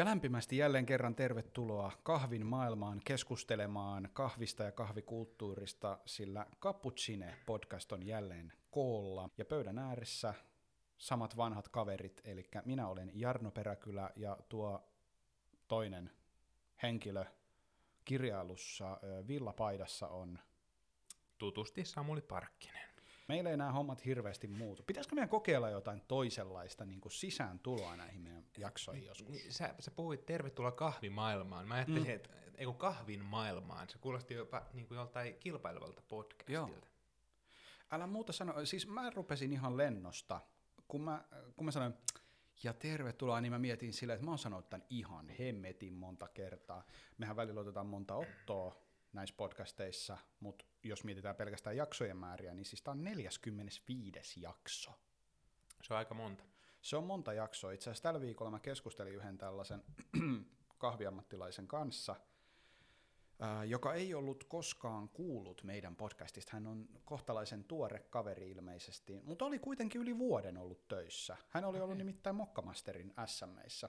Ja lämpimästi jälleen kerran tervetuloa kahvin maailmaan keskustelemaan kahvista ja kahvikulttuurista, sillä Cappuccine podcast on jälleen koolla. Ja pöydän ääressä samat vanhat kaverit, eli minä olen Jarno Peräkylä ja tuo toinen henkilö kirjailussa villapaidassa on Tutusti Samuli Parkkinen. Meillä ei nämä hommat hirveästi muutu. Pitäisikö meidän kokeilla jotain toisenlaista niin kuin sisääntuloa näihin meidän jaksoihin joskus? Niin, Sä, sä puhuit tervetuloa kahvimaailmaan. Mä ajattelin, Mm. mm. että ei kun kahvin maailmaan. Se kuulosti jopa niin kuin joltain kilpailevalta podcastilta. Joo. Älä muuta sano, siis mä rupesin ihan lennosta, kun mä, kun mä sanoin, ja tervetuloa, niin mä mietin silleen, että mä oon sanonut tämän ihan hemmetin monta kertaa. Mehän välillä otetaan monta ottoa näissä podcasteissa, mutta jos mietitään pelkästään jaksojen määriä, niin siis tää on 45. jakso. Se on aika monta. Se on monta jaksoa. Itse asiassa tällä viikolla mä keskustelin yhden tällaisen kahviammattilaisen kanssa, ää, joka ei ollut koskaan kuullut meidän podcastista. Hän on kohtalaisen tuore kaveri ilmeisesti, mutta oli kuitenkin yli vuoden ollut töissä. Hän oli ollut nimittäin Mokkamasterin SMeissä.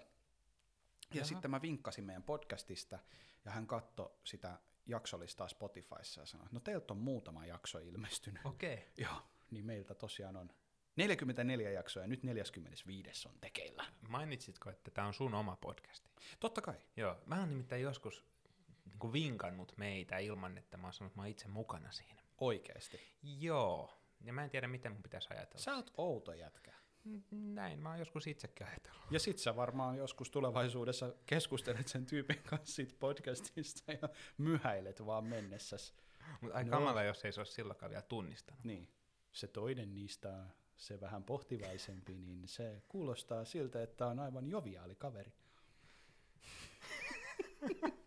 Ja Jaha. sitten mä vinkkasin meidän podcastista, ja hän katsoi sitä jaksolistaa Spotifyssa ja sanoi, no teiltä on muutama jakso ilmestynyt. Okei. Okay. Joo, niin meiltä tosiaan on 44 jaksoa ja nyt 45 on tekeillä. Mainitsitko, että tämä on sun oma podcasti? Totta kai. Joo. Mä oon nimittäin joskus niin kuin vinkannut meitä ilman, että mä oon sanonut, että mä oon itse mukana siinä. Oikeesti. Joo. Ja mä en tiedä, miten mun pitäisi ajatella. Sä oot outo jätkä. Näin, mä oon joskus itsekin ajatellut. Ja sit sä varmaan joskus tulevaisuudessa keskustelet sen tyypin kanssa siitä podcastista ja myhäilet vaan mennessäs. Mutta aika No. kamala, jos ei se ole silloinkaan vielä tunnistanut. Niin. Se toinen niistä, se vähän pohtivaisempi, niin se kuulostaa siltä, että on aivan joviaali kaveri.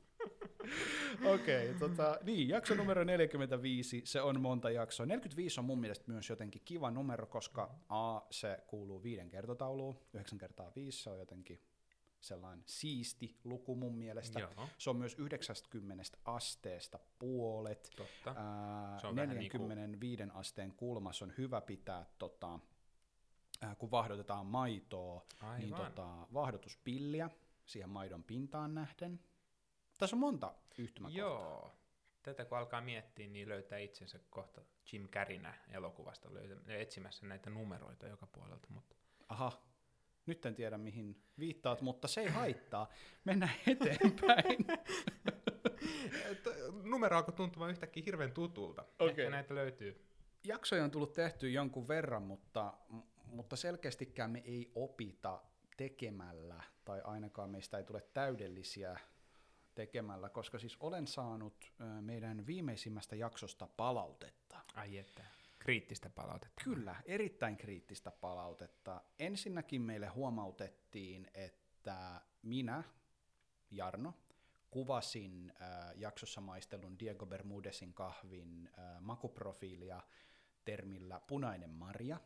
Okei, okay, tota, niin, jakso numero 45, se on monta jaksoa. 45 on mun mielestä myös jotenkin kiva numero, koska A, se kuuluu viiden kertotauluun, 9 kertaa 5, se on jotenkin sellainen siisti luku mun mielestä. Joo. Se on myös 90 asteesta puolet. Totta. Ää, Se on vähän niinku- 45 asteen kulmassa on hyvä pitää, tota, ää, kun vahdotetaan maitoa, Aivan. niin tota, vahdotuspilliä siihen maidon pintaan nähden. Tässä on monta yhtymäkohtaa. Joo. Tätä kun alkaa miettiä, niin löytää itsensä kohta Jim Carreynä elokuvasta löytä, etsimässä näitä numeroita joka puolelta. Mutta Aha, nyt en tiedä mihin viittaat, mutta se ei haittaa. Mennään eteenpäin. numero alkoi tuntumaan yhtäkkiä hirveän tutulta. Okei. Ehkä näitä löytyy. Jaksoja on tullut tehty jonkun verran, mutta, mutta selkeästikään me ei opita tekemällä, tai ainakaan meistä ei tule täydellisiä tekemällä, koska siis olen saanut meidän viimeisimmästä jaksosta palautetta. Ai että. Kriittistä palautetta. Kyllä, erittäin kriittistä palautetta. Ensinnäkin meille huomautettiin, että minä, Jarno, kuvasin äh, jaksossa maistellun Diego Bermudesin kahvin äh, makuprofiilia termillä punainen marja,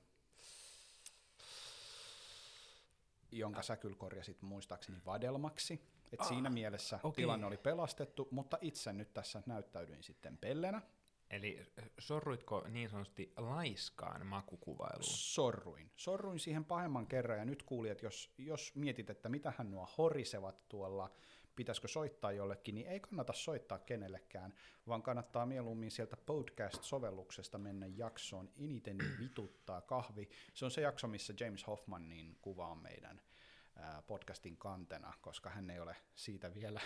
jonka sä kyllä korjasit muistaakseni vadelmaksi. Et siinä mielessä okei. tilanne oli pelastettu, mutta itse nyt tässä näyttäydyin sitten pellenä. Eli äh, sorruitko niin sanotusti laiskaan makukuvailuun? Sorruin. Sorruin siihen pahemman kerran, ja nyt kuulijat, jos, jos mietit, että mitähän nuo horisevat tuolla, pitäisikö soittaa jollekin, niin ei kannata soittaa kenellekään, vaan kannattaa mieluummin sieltä podcast-sovelluksesta mennä jaksoon Eniten vituttaa kahvi. Se on se jakso, missä James Hoffman niin kuvaa meidän podcastin kantena, koska hän ei ole siitä vielä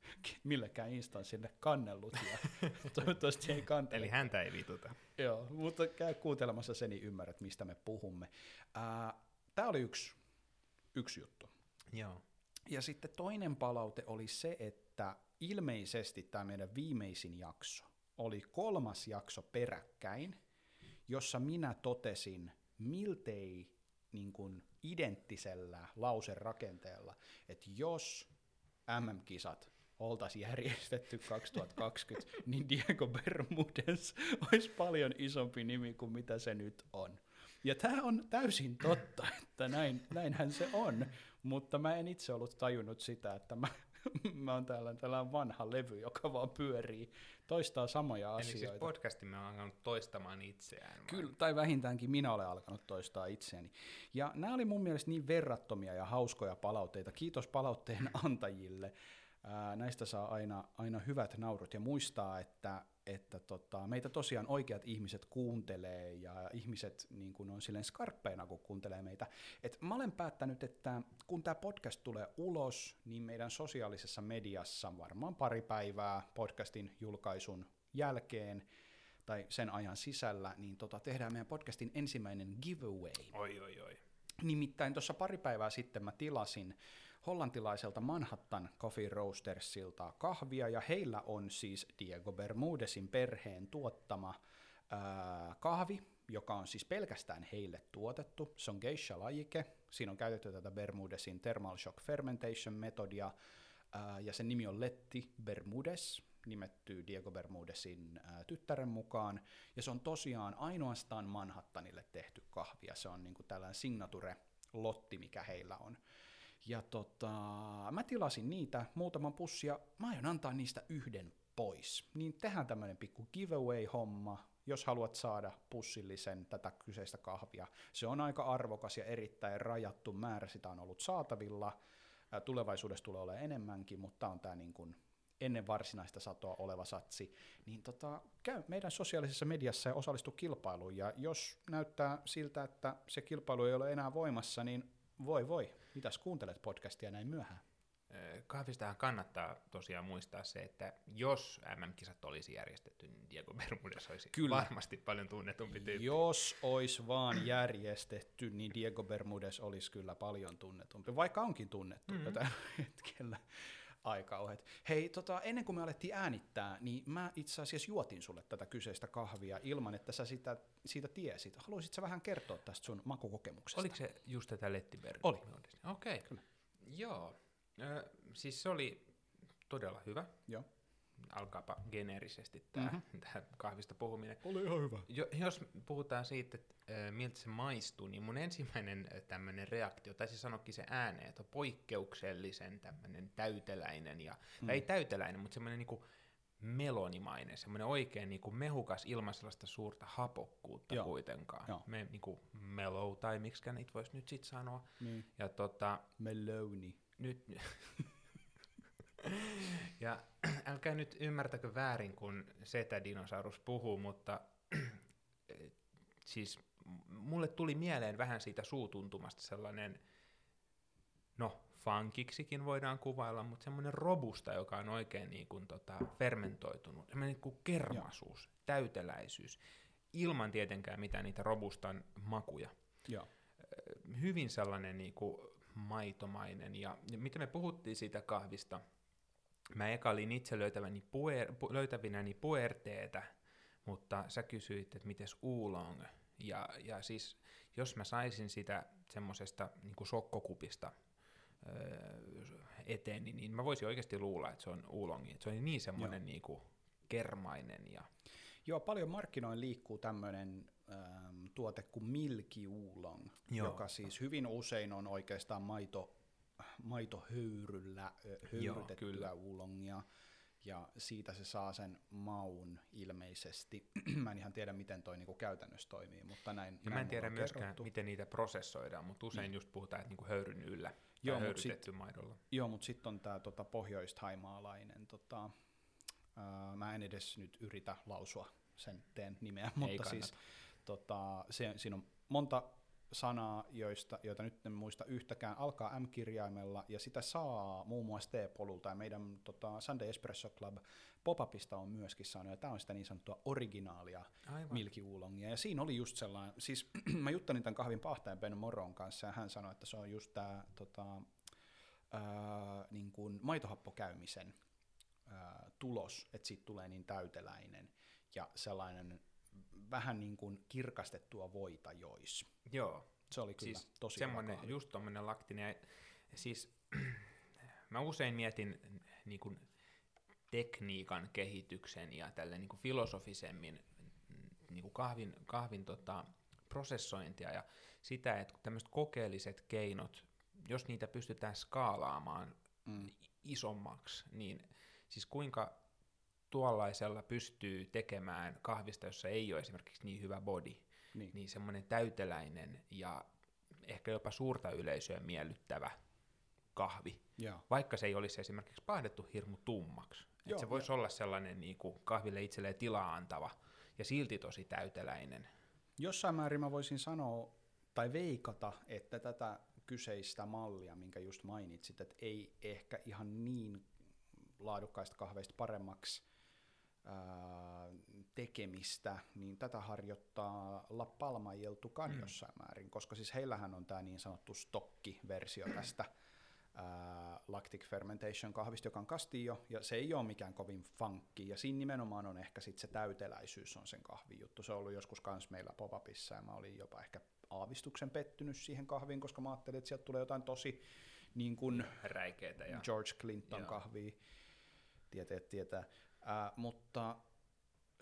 millekään instanssille kannellut, ja toivottavasti ei kantele. Eli häntä ei vituta. Joo, mutta käy kuuntelemassa sen, niin ymmärrät, mistä me puhumme. Tämä oli yksi, yksi juttu. Joo. Ja sitten toinen palaute oli se, että ilmeisesti tämä meidän viimeisin jakso oli kolmas jakso peräkkäin, jossa minä totesin miltei niin kuin identtisellä lauserakenteella, että jos MM-kisat oltaisiin järjestetty 2020, niin Diego Bermudez olisi paljon isompi nimi kuin mitä se nyt on. Ja tämä on täysin totta, että näin, näinhän se on, mutta mä en itse ollut tajunnut sitä, että mä mä oon täällä tällainen vanha levy, joka vaan pyörii, toistaa samoja Eli asioita. siis podcastimme on alkanut toistamaan itseään. vai? Kyllä, tai vähintäänkin minä olen alkanut toistaa itseäni. Ja nämä oli mun mielestä niin verrattomia ja hauskoja palautteita. Kiitos palautteen antajille. Ää, näistä saa aina, aina hyvät naurut ja muistaa, että, että tota, meitä tosiaan oikeat ihmiset kuuntelee ja ihmiset niin kun on silleen skarppeina, kun kuuntelee meitä. Et mä olen päättänyt, että kun tämä podcast tulee ulos, niin meidän sosiaalisessa mediassa varmaan pari päivää podcastin julkaisun jälkeen tai sen ajan sisällä, niin tota, tehdään meidän podcastin ensimmäinen giveaway. Oi, oi, oi. Nimittäin tuossa pari päivää sitten mä tilasin hollantilaiselta Manhattan Coffee Roastersilta kahvia, ja heillä on siis Diego Bermudesin perheen tuottama ää, kahvi, joka on siis pelkästään heille tuotettu. Se on geisha-lajike, siinä on käytetty tätä Bermudesin Thermal Shock Fermentation metodia, ää, ja sen nimi on Letti Bermudes, nimetty Diego Bermudesin ää, tyttären mukaan, ja se on tosiaan ainoastaan Manhattanille tehty kahvi, ja se on niinku tällainen signature-lotti, mikä heillä on. Ja tota, mä tilasin niitä muutaman pussia, mä aion antaa niistä yhden pois. Niin tehdään tämmönen pikku giveaway-homma, jos haluat saada pussillisen tätä kyseistä kahvia. Se on aika arvokas ja erittäin rajattu määrä, sitä on ollut saatavilla. Tulevaisuudessa tulee olemaan enemmänkin, mutta on tämä niin kuin ennen varsinaista satoa oleva satsi, niin tota, käy meidän sosiaalisessa mediassa ja osallistu kilpailuun. Ja jos näyttää siltä, että se kilpailu ei ole enää voimassa, niin voi voi, mitäs kuuntelet podcastia näin myöhään? Kahvistahan kannattaa tosiaan muistaa se, että jos MM-kisat olisi järjestetty, niin Diego Bermudes olisi Kyllä. varmasti paljon tunnetumpi tyyppi. Jos olisi vaan järjestetty, niin Diego Bermudes olisi kyllä paljon tunnetumpi, vaikka onkin tunnettu mm-hmm. tätä hetkellä aika ohet. Hei, tota, ennen kuin me alettiin äänittää, niin mä itse asiassa juotin sulle tätä kyseistä kahvia ilman, että sä sitä, siitä tiesit. Haluaisit sä vähän kertoa tästä sun makukokemuksesta? Oliko se just tätä Lettiberg? Oli. Okei. Kyllä. Joo. Ö, siis se oli todella hyvä. Joo. Alkaapa geneerisesti tämä Mhm. mm-hmm. kahvista puhuminen. Oli ihan hyvä. Jo, jos puhutaan siitä, että ö, miltä se maistuu, niin mun ensimmäinen tämmöinen reaktio, tai se sanokin se ääneen, että on poikkeuksellisen tämmöinen täyteläinen, ja, mm. tai ei täyteläinen, mutta semmoinen niinku melonimainen, semmoinen oikein niinku mehukas ilman sellaista suurta hapokkuutta Joo. kuitenkaan. Joo. Me, niinku mellow, tai miksi niitä voisi nyt sit sanoa. Niin. Ja tota, Meloni. nyt... ja älkää nyt ymmärtäkö väärin, kun Setä-dinosaurus puhuu, mutta siis m- mulle tuli mieleen vähän siitä suutuntumasta sellainen, no funkiksikin voidaan kuvailla, mutta semmoinen robusta, joka on oikein niin kuin tota fermentoitunut, semmoinen niin kuin kermasuus, täyteläisyys, ilman tietenkään mitään niitä robustan makuja Joo. hyvin sellainen niin kuin maitomainen. Ja, ja mitä me puhuttiin siitä kahvista, mä eka olin itse löytäväni puer, pu, löytävinäni puerteetä, mutta sä kysyit, että mites oolong. Ja, ja siis jos mä saisin sitä semmoisesta niin sokkokupista öö, eteen, niin, niin mä voisin oikeasti luulla, että se on oolongi. Että se on niin semmoinen niin kuin kermainen ja Joo, paljon markkinoin liikkuu tämmöinen ähm, tuote kuin Milky Oolong, Joo. joka siis hyvin usein on oikeastaan maito, maitohöyryllä höyrytettyä kyllä. oolongia, ja siitä se saa sen maun ilmeisesti. mä en ihan tiedä, miten toi niinku käytännössä toimii, mutta näin Ja mä en tiedä myöskään, kerrottu. miten niitä prosessoidaan, mutta usein Niin. just puhutaan, että niinku höyryn yllä Joo, tai mut höyrytetty maidolla. Joo, mutta sitten on tämä tota, pohjoistaimaalainen, tota, ää, mä en edes nyt yritä lausua sen teen nimeä, mutta kannata. siis tota, se, siinä on monta sanaa, joista, joita nyt en muista yhtäkään, alkaa M-kirjaimella, ja sitä saa muun muassa T-polulta, ja meidän tota, Sunday Espresso Club pop-upista on myöskin saanut, ja tämä on sitä niin sanottua originaalia Aivan. Milky Oolongia, ja siinä oli just sellainen, siis mä juttelin tämän kahvin pahtajan Ben Moron kanssa, ja hän sanoi, että se on just tämä tota, ää, niin kuin maitohappokäymisen ää, tulos, että siitä tulee niin täyteläinen ja sellainen vähän niin kuin kirkastettua voita jois. Joo, Se oli kyllä siis tosi semmoinen, kahvi. just tommonen laktinen. Ja Siis mä usein mietin niin kuin, tekniikan kehityksen ja tälle niin kuin filosofisemmin niin kuin kahvin, kahvin tota, prosessointia ja sitä, että tämmöiset kokeelliset keinot, jos niitä pystytään skaalaamaan mm. isommaksi, niin siis kuinka tuollaisella pystyy tekemään kahvista, jossa ei ole esimerkiksi niin hyvä body, niin, niin semmoinen täyteläinen ja ehkä jopa suurta yleisöä miellyttävä kahvi, Joo. vaikka se ei olisi esimerkiksi pahdettu hirmu tummaksi. Joo, se voisi olla sellainen niin kuin kahville itselleen tilaa antava ja silti tosi täyteläinen. Jossain määrin mä voisin sanoa tai veikata, että tätä kyseistä mallia, minkä just mainitsit, että ei ehkä ihan niin laadukkaista kahveista paremmaksi tekemistä, niin tätä harjoittaa La Palma y el Tucan mm. jossain määrin, koska siis heillähän on tämä niin sanottu stokki-versio tästä ää, lactic fermentation kahvista, joka on Castillo, ja se ei ole mikään kovin funkki, ja siinä nimenomaan on ehkä sitten se täyteläisyys on sen kahvin juttu. Se on ollut joskus kans meillä pop-upissa, ja mä olin jopa ehkä aavistuksen pettynyt siihen kahviin, koska mä ajattelin, että sieltä tulee jotain tosi niin kuin Räikeitä ja... George Clinton kahvia, tieteet tietää, ää, mutta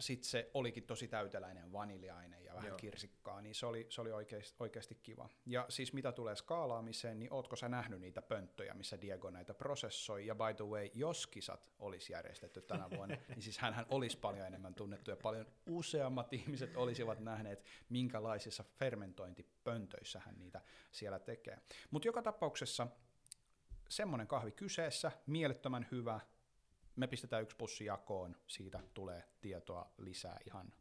sitten se olikin tosi täyteläinen vaniljainen ja vähän Joo. kirsikkaa, niin se oli, se oli oikeasti, oikeasti kiva. Ja siis mitä tulee skaalaamiseen, niin ootko sä nähnyt niitä pönttöjä, missä Diego näitä prosessoi? Ja by the way, jos kisat olisi järjestetty tänä vuonna, niin siis hän olisi paljon enemmän tunnettu ja paljon useammat ihmiset olisivat nähneet, minkälaisissa fermentointipöntöissä hän niitä siellä tekee. Mutta joka tapauksessa semmoinen kahvi kyseessä, mielettömän hyvä, me pistetään yksi pussi jakoon, siitä tulee tietoa lisää ihan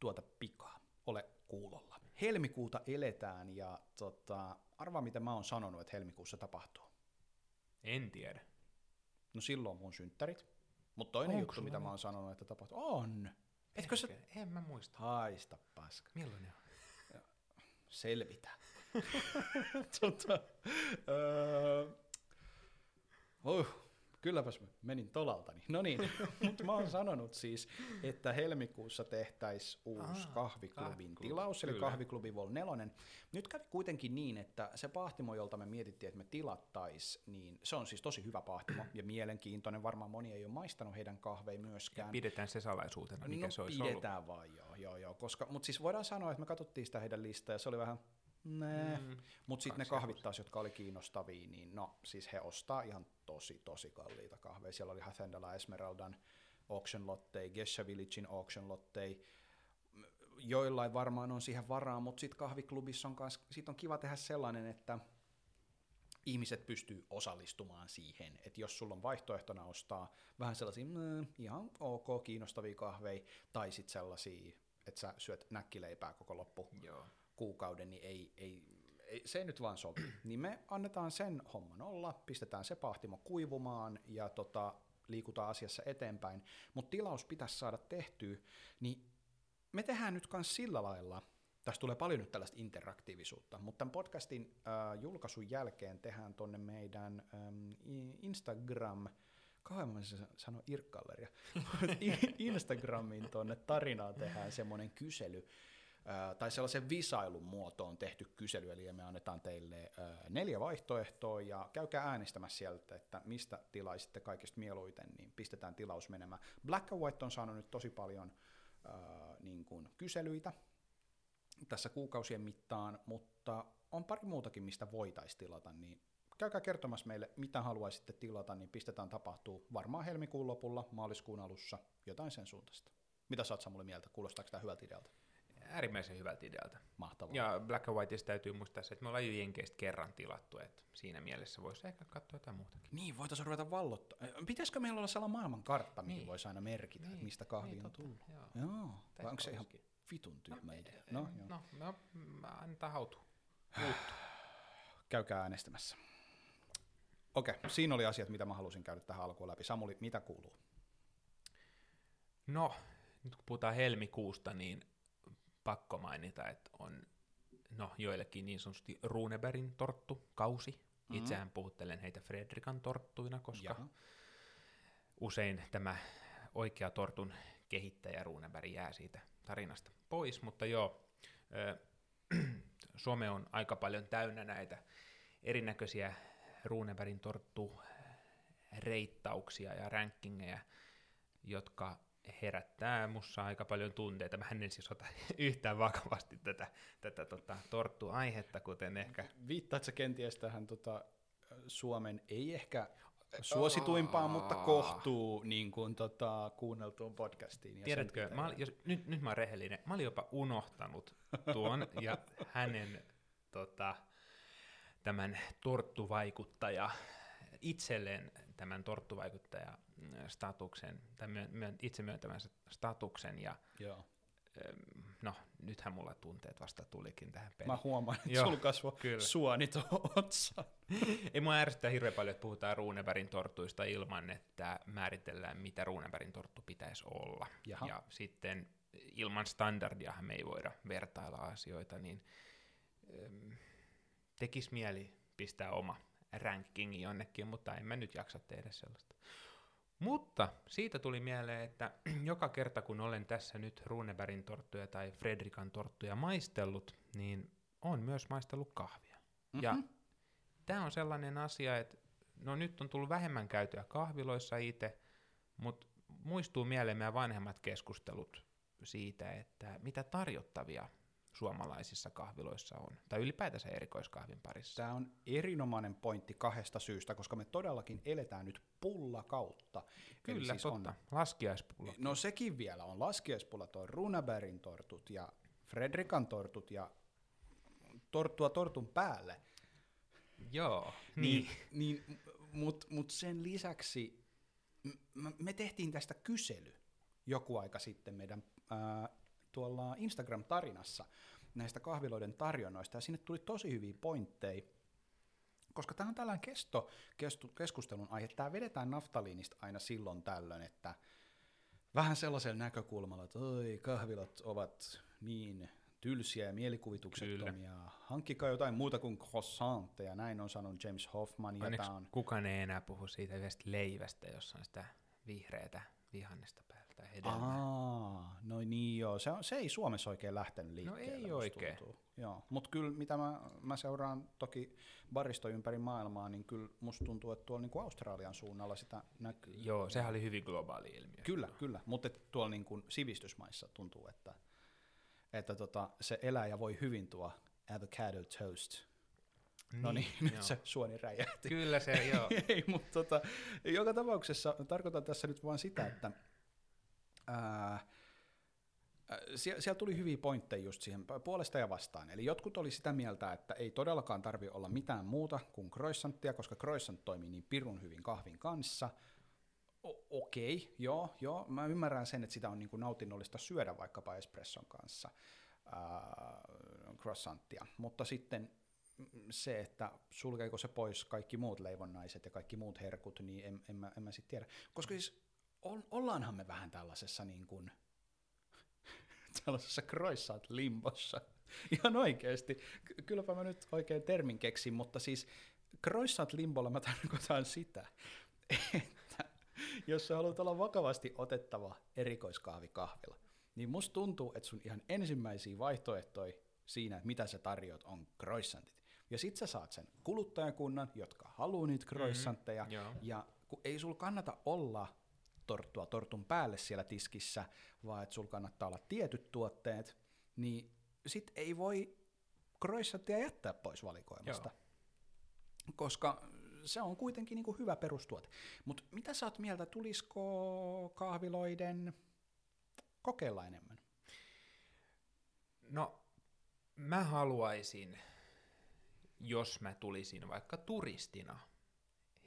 tuota pikaa. Ole kuulolla. Helmikuuta eletään ja tota, arvaa mitä mä oon sanonut, että helmikuussa tapahtuu. En tiedä. No silloin mun synttärit. Mutta toinen Onko juttu, mitä mä oon sanonut, että tapahtuu, on. Etkö sä... En mä muista. Haista paska. Milloin ne on? Selvitä. tota, öö, uh, kylläpäs menin tolaltani. No niin, mutta mä oon sanonut siis, että helmikuussa tehtäisiin uusi ah, kahviklubin kahviklubi. tilaus, eli Kyllä. kahviklubi Vol 4. Nyt kävi kuitenkin niin, että se pahtimo, jolta me mietittiin, että me tilattais, niin se on siis tosi hyvä pahtimo ja mielenkiintoinen. Varmaan moni ei ole maistanut heidän kahveja myöskään. Ja pidetään se salaisuutena, mikä no, se olisi pidetään ollut. vaan, joo, joo, joo. Koska, mutta siis voidaan sanoa, että me katsottiin sitä heidän listaa ja se oli vähän Nee. Mm, Mutta sitten ne kahvit taas, jotka oli kiinnostavia, niin no siis he ostaa ihan tosi tosi kalliita kahveja. Siellä oli Hathendala Esmeraldan auction lottei, Gesha Villagein auction lottei, joillain varmaan on siihen varaa, mutta sitten kahviklubissa on, kans, sit on kiva tehdä sellainen, että ihmiset pystyy osallistumaan siihen, että jos sulla on vaihtoehtona ostaa vähän sellaisia mm, ihan ok kiinnostavia kahveja, tai sitten sellaisia, että sä syöt näkkileipää koko loppu Joo. Kuukauden, niin ei, ei ei, se ei nyt vaan sovi. Niin me annetaan sen homman olla, pistetään se pahtimo kuivumaan ja tota, liikutaan asiassa eteenpäin, mutta tilaus pitäisi saada tehtyä, niin me tehdään nyt myös sillä lailla, tässä tulee paljon nyt tällaista interaktiivisuutta, mutta tämän podcastin äh, julkaisun jälkeen tehdään tuonne meidän ähm, Instagram, kauan mä sano Irkkalleria, Instagramiin tuonne tarinaan tehdään semmoinen kysely, tai sellaisen visailun muotoon tehty kysely, eli me annetaan teille neljä vaihtoehtoa, ja käykää äänestämässä sieltä, että mistä tilaisitte kaikista mieluiten, niin pistetään tilaus menemään. Black and White on saanut nyt tosi paljon niin kuin kyselyitä tässä kuukausien mittaan, mutta on pari muutakin, mistä voitaisiin tilata, niin käykää kertomassa meille, mitä haluaisitte tilata, niin pistetään tapahtuu varmaan helmikuun lopulla, maaliskuun alussa, jotain sen suuntaista. Mitä saat Samuli mieltä? Kuulostaako tämä hyvältä idealta? Äärimmäisen hyvältä idealta. Mahtavaa. Ja Black and Whiteista täytyy muistaa se, että me ollaan jo Jenkeistä kerran tilattu, että siinä mielessä voisi ehkä katsoa jotain muutakin. Niin, voitaisiin ruveta vallottaa. Pitäisikö meillä olla sellainen maailman kartta, mihin niin. voisi aina merkitä, niin. mistä kahvi niin, on tullut? Joo. joo. Vai onko se ihan vitun tyhmä no, idea? No, no, no, no annetaan hautu. Käykää äänestämässä. Okei, siinä oli asiat, mitä mä halusin käydä tähän alkuun läpi. Samuli, mitä kuuluu? No, nyt kun puhutaan helmikuusta, niin pakko mainita, että on no, joillekin niin sanotusti Runebergin torttu kausi. Mm-hmm. Itsehän puhuttelen heitä Fredrikan torttuina, koska Jaha. usein tämä oikea tortun kehittäjä Runeberg jää siitä tarinasta pois, mutta joo, Some on aika paljon täynnä näitä erinäköisiä Runebergin torttu reittauksia ja rankingeja, jotka herättää mussa aika paljon tunteita. Mä en siis ota yhtään vakavasti tätä, tätä tota, torttu-aihetta, kuten ehkä... Viittaatko kenties tähän tota, Suomen, ei ehkä suosituimpaan, mutta kohtuu niin kuin, tota, kuunneltuun podcastiin. Ja Tiedätkö, mä olin, jos, nyt, nyt mä oon rehellinen, mä olin jopa unohtanut tuon ja hänen tota, tämän torttuvaikuttaja, itselleen tämän torttuvaikuttaja statuksen, tai myön, itse myöntämänsä statuksen, ja Joo no nythän mulla tunteet vasta tulikin tähän peliin. Mä huomaan, että sulla kasvoi suoni otsa. Ei mua ärsyttää hirveän paljon, että puhutaan Runebergin tortuista ilman, että määritellään, mitä Runebergin torttu pitäisi olla. Jaha. Ja sitten ilman standardiahan me ei voida vertailla asioita, niin tekisi mieli pistää oma rankingi jonnekin, mutta en mä nyt jaksa tehdä sellaista. Mutta siitä tuli mieleen, että joka kerta kun olen tässä nyt Runebergin torttuja tai Fredrikan torttuja maistellut, niin on myös maistellut kahvia. Mm-hmm. Ja tämä on sellainen asia, että no nyt on tullut vähemmän käytyä kahviloissa itse, mutta muistuu mieleen meidän vanhemmat keskustelut siitä, että mitä tarjottavia suomalaisissa kahviloissa on, tai ylipäätänsä erikoiskahvin parissa. Tämä on erinomainen pointti kahdesta syystä, koska me todellakin eletään nyt pulla kautta. Kyllä, siis totta. On, laskiaispulla. No sekin vielä on. Laskiaispulla toi Runebergin tortut ja Fredrikan tortut ja torttua tortun päälle. Joo, niin. niin, niin Mutta mut sen lisäksi me tehtiin tästä kysely joku aika sitten meidän ää, tuolla Instagram-tarinassa näistä kahviloiden tarjonnoista, ja sinne tuli tosi hyviä pointteja, koska tämä on tällainen kesto, kestu, keskustelun aihe, tämä vedetään naftaliinista aina silloin tällöin, että vähän sellaisella näkökulmalla, että oi, kahvilat ovat niin tylsiä ja mielikuvituksettomia. Kyllä. Hankkikaa jotain muuta kuin croissantteja, näin on sanonut James Hoffman. Ja on... kukaan ei enää puhu siitä yhdestä leivästä, jossa on sitä vihreätä vihannesta päällä tai hedelmää. Aa, no niin joo, se, on, se ei Suomessa oikein lähtenyt liikkeelle. No ei oikein. Joo, mutta kyllä mitä mä, mä seuraan toki baristo ympäri maailmaa, niin kyllä musta tuntuu, että tuolla niinku Australian suunnalla sitä näkyy. Joo, sehän oli hyvin globaali ilmiö. Kyllä, kyllä, mutta tuolla niinku sivistysmaissa tuntuu, että, että tota, se elää ja voi hyvin tuo avocado toast. Niin, no niin, nyt joo. se suoni räjähti. Kyllä se, joo. Ei, mutta tota, joka tapauksessa tarkoitan tässä nyt vain sitä, että ää, siellä, siellä tuli hyviä pointteja just siihen puolesta ja vastaan. Eli jotkut oli sitä mieltä, että ei todellakaan tarvi olla mitään muuta kuin croissanttia, koska croissant toimii niin pirun hyvin kahvin kanssa. O- okei, joo, joo, mä ymmärrän sen, että sitä on niin kuin nautinnollista syödä vaikkapa espresson kanssa ää, croissanttia, mutta sitten se, että sulkeeko se pois kaikki muut leivonnaiset ja kaikki muut herkut, niin en, en mä, en mä sitten tiedä. Koska siis ollaanhan me vähän tällaisessa niin kuin, tällaisessa croissant-limbossa. Ihan oikeasti. Kylläpä mä nyt oikein termin keksin, mutta siis croissant-limbolla mä tarkoitan sitä, että jos sä haluat olla vakavasti otettava erikoiskahvikahvila, niin musta tuntuu, että sun ihan ensimmäisiä vaihtoehtoja siinä, että mitä sä tarjoat, on croissantit. Ja sit sä saat sen kuluttajakunnan, jotka haluaa niitä mhm. croissantteja, mm-hmm, ja kun ei sul kannata olla torttua tortun päälle siellä tiskissä, vaan että sulla kannattaa olla tietyt tuotteet, niin sit ei voi croissanttia jättää pois valikoimasta. Joo. Koska se on kuitenkin niinku hyvä perustuote. Mutta mitä sä oot mieltä, tulisiko kahviloiden kokeilla enemmän? No, mä haluaisin, jos mä tulisin vaikka turistina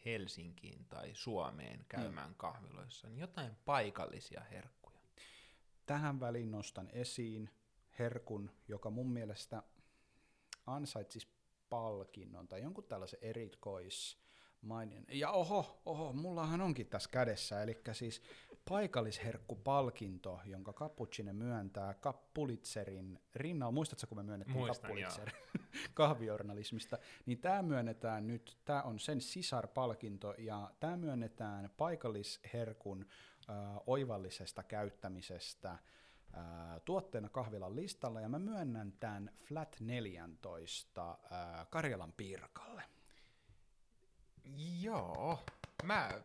Helsinkiin tai Suomeen käymään mm. kahviloissa, niin jotain paikallisia herkkuja. Tähän väliin nostan esiin herkun, joka mun mielestä ansaitsisi palkinnon tai jonkun tällaisen erikois mainin. Ja oho, oho, mullahan onkin tässä kädessä, eli siis paikallisherkkupalkinto, jonka Cappuccine myöntää Kappulitserin rinnalla. Muistatko, kun me myönnettiin Kappulitser kahvijournalismista? Niin tämä myönnetään nyt, tämä on sen sisarpalkinto, ja tämä myönnetään paikallisherkun äh, oivallisesta käyttämisestä äh, tuotteena kahvilan listalla, ja mä myönnän tämän Flat 14 äh, Karjalan piirkalle. Joo, mä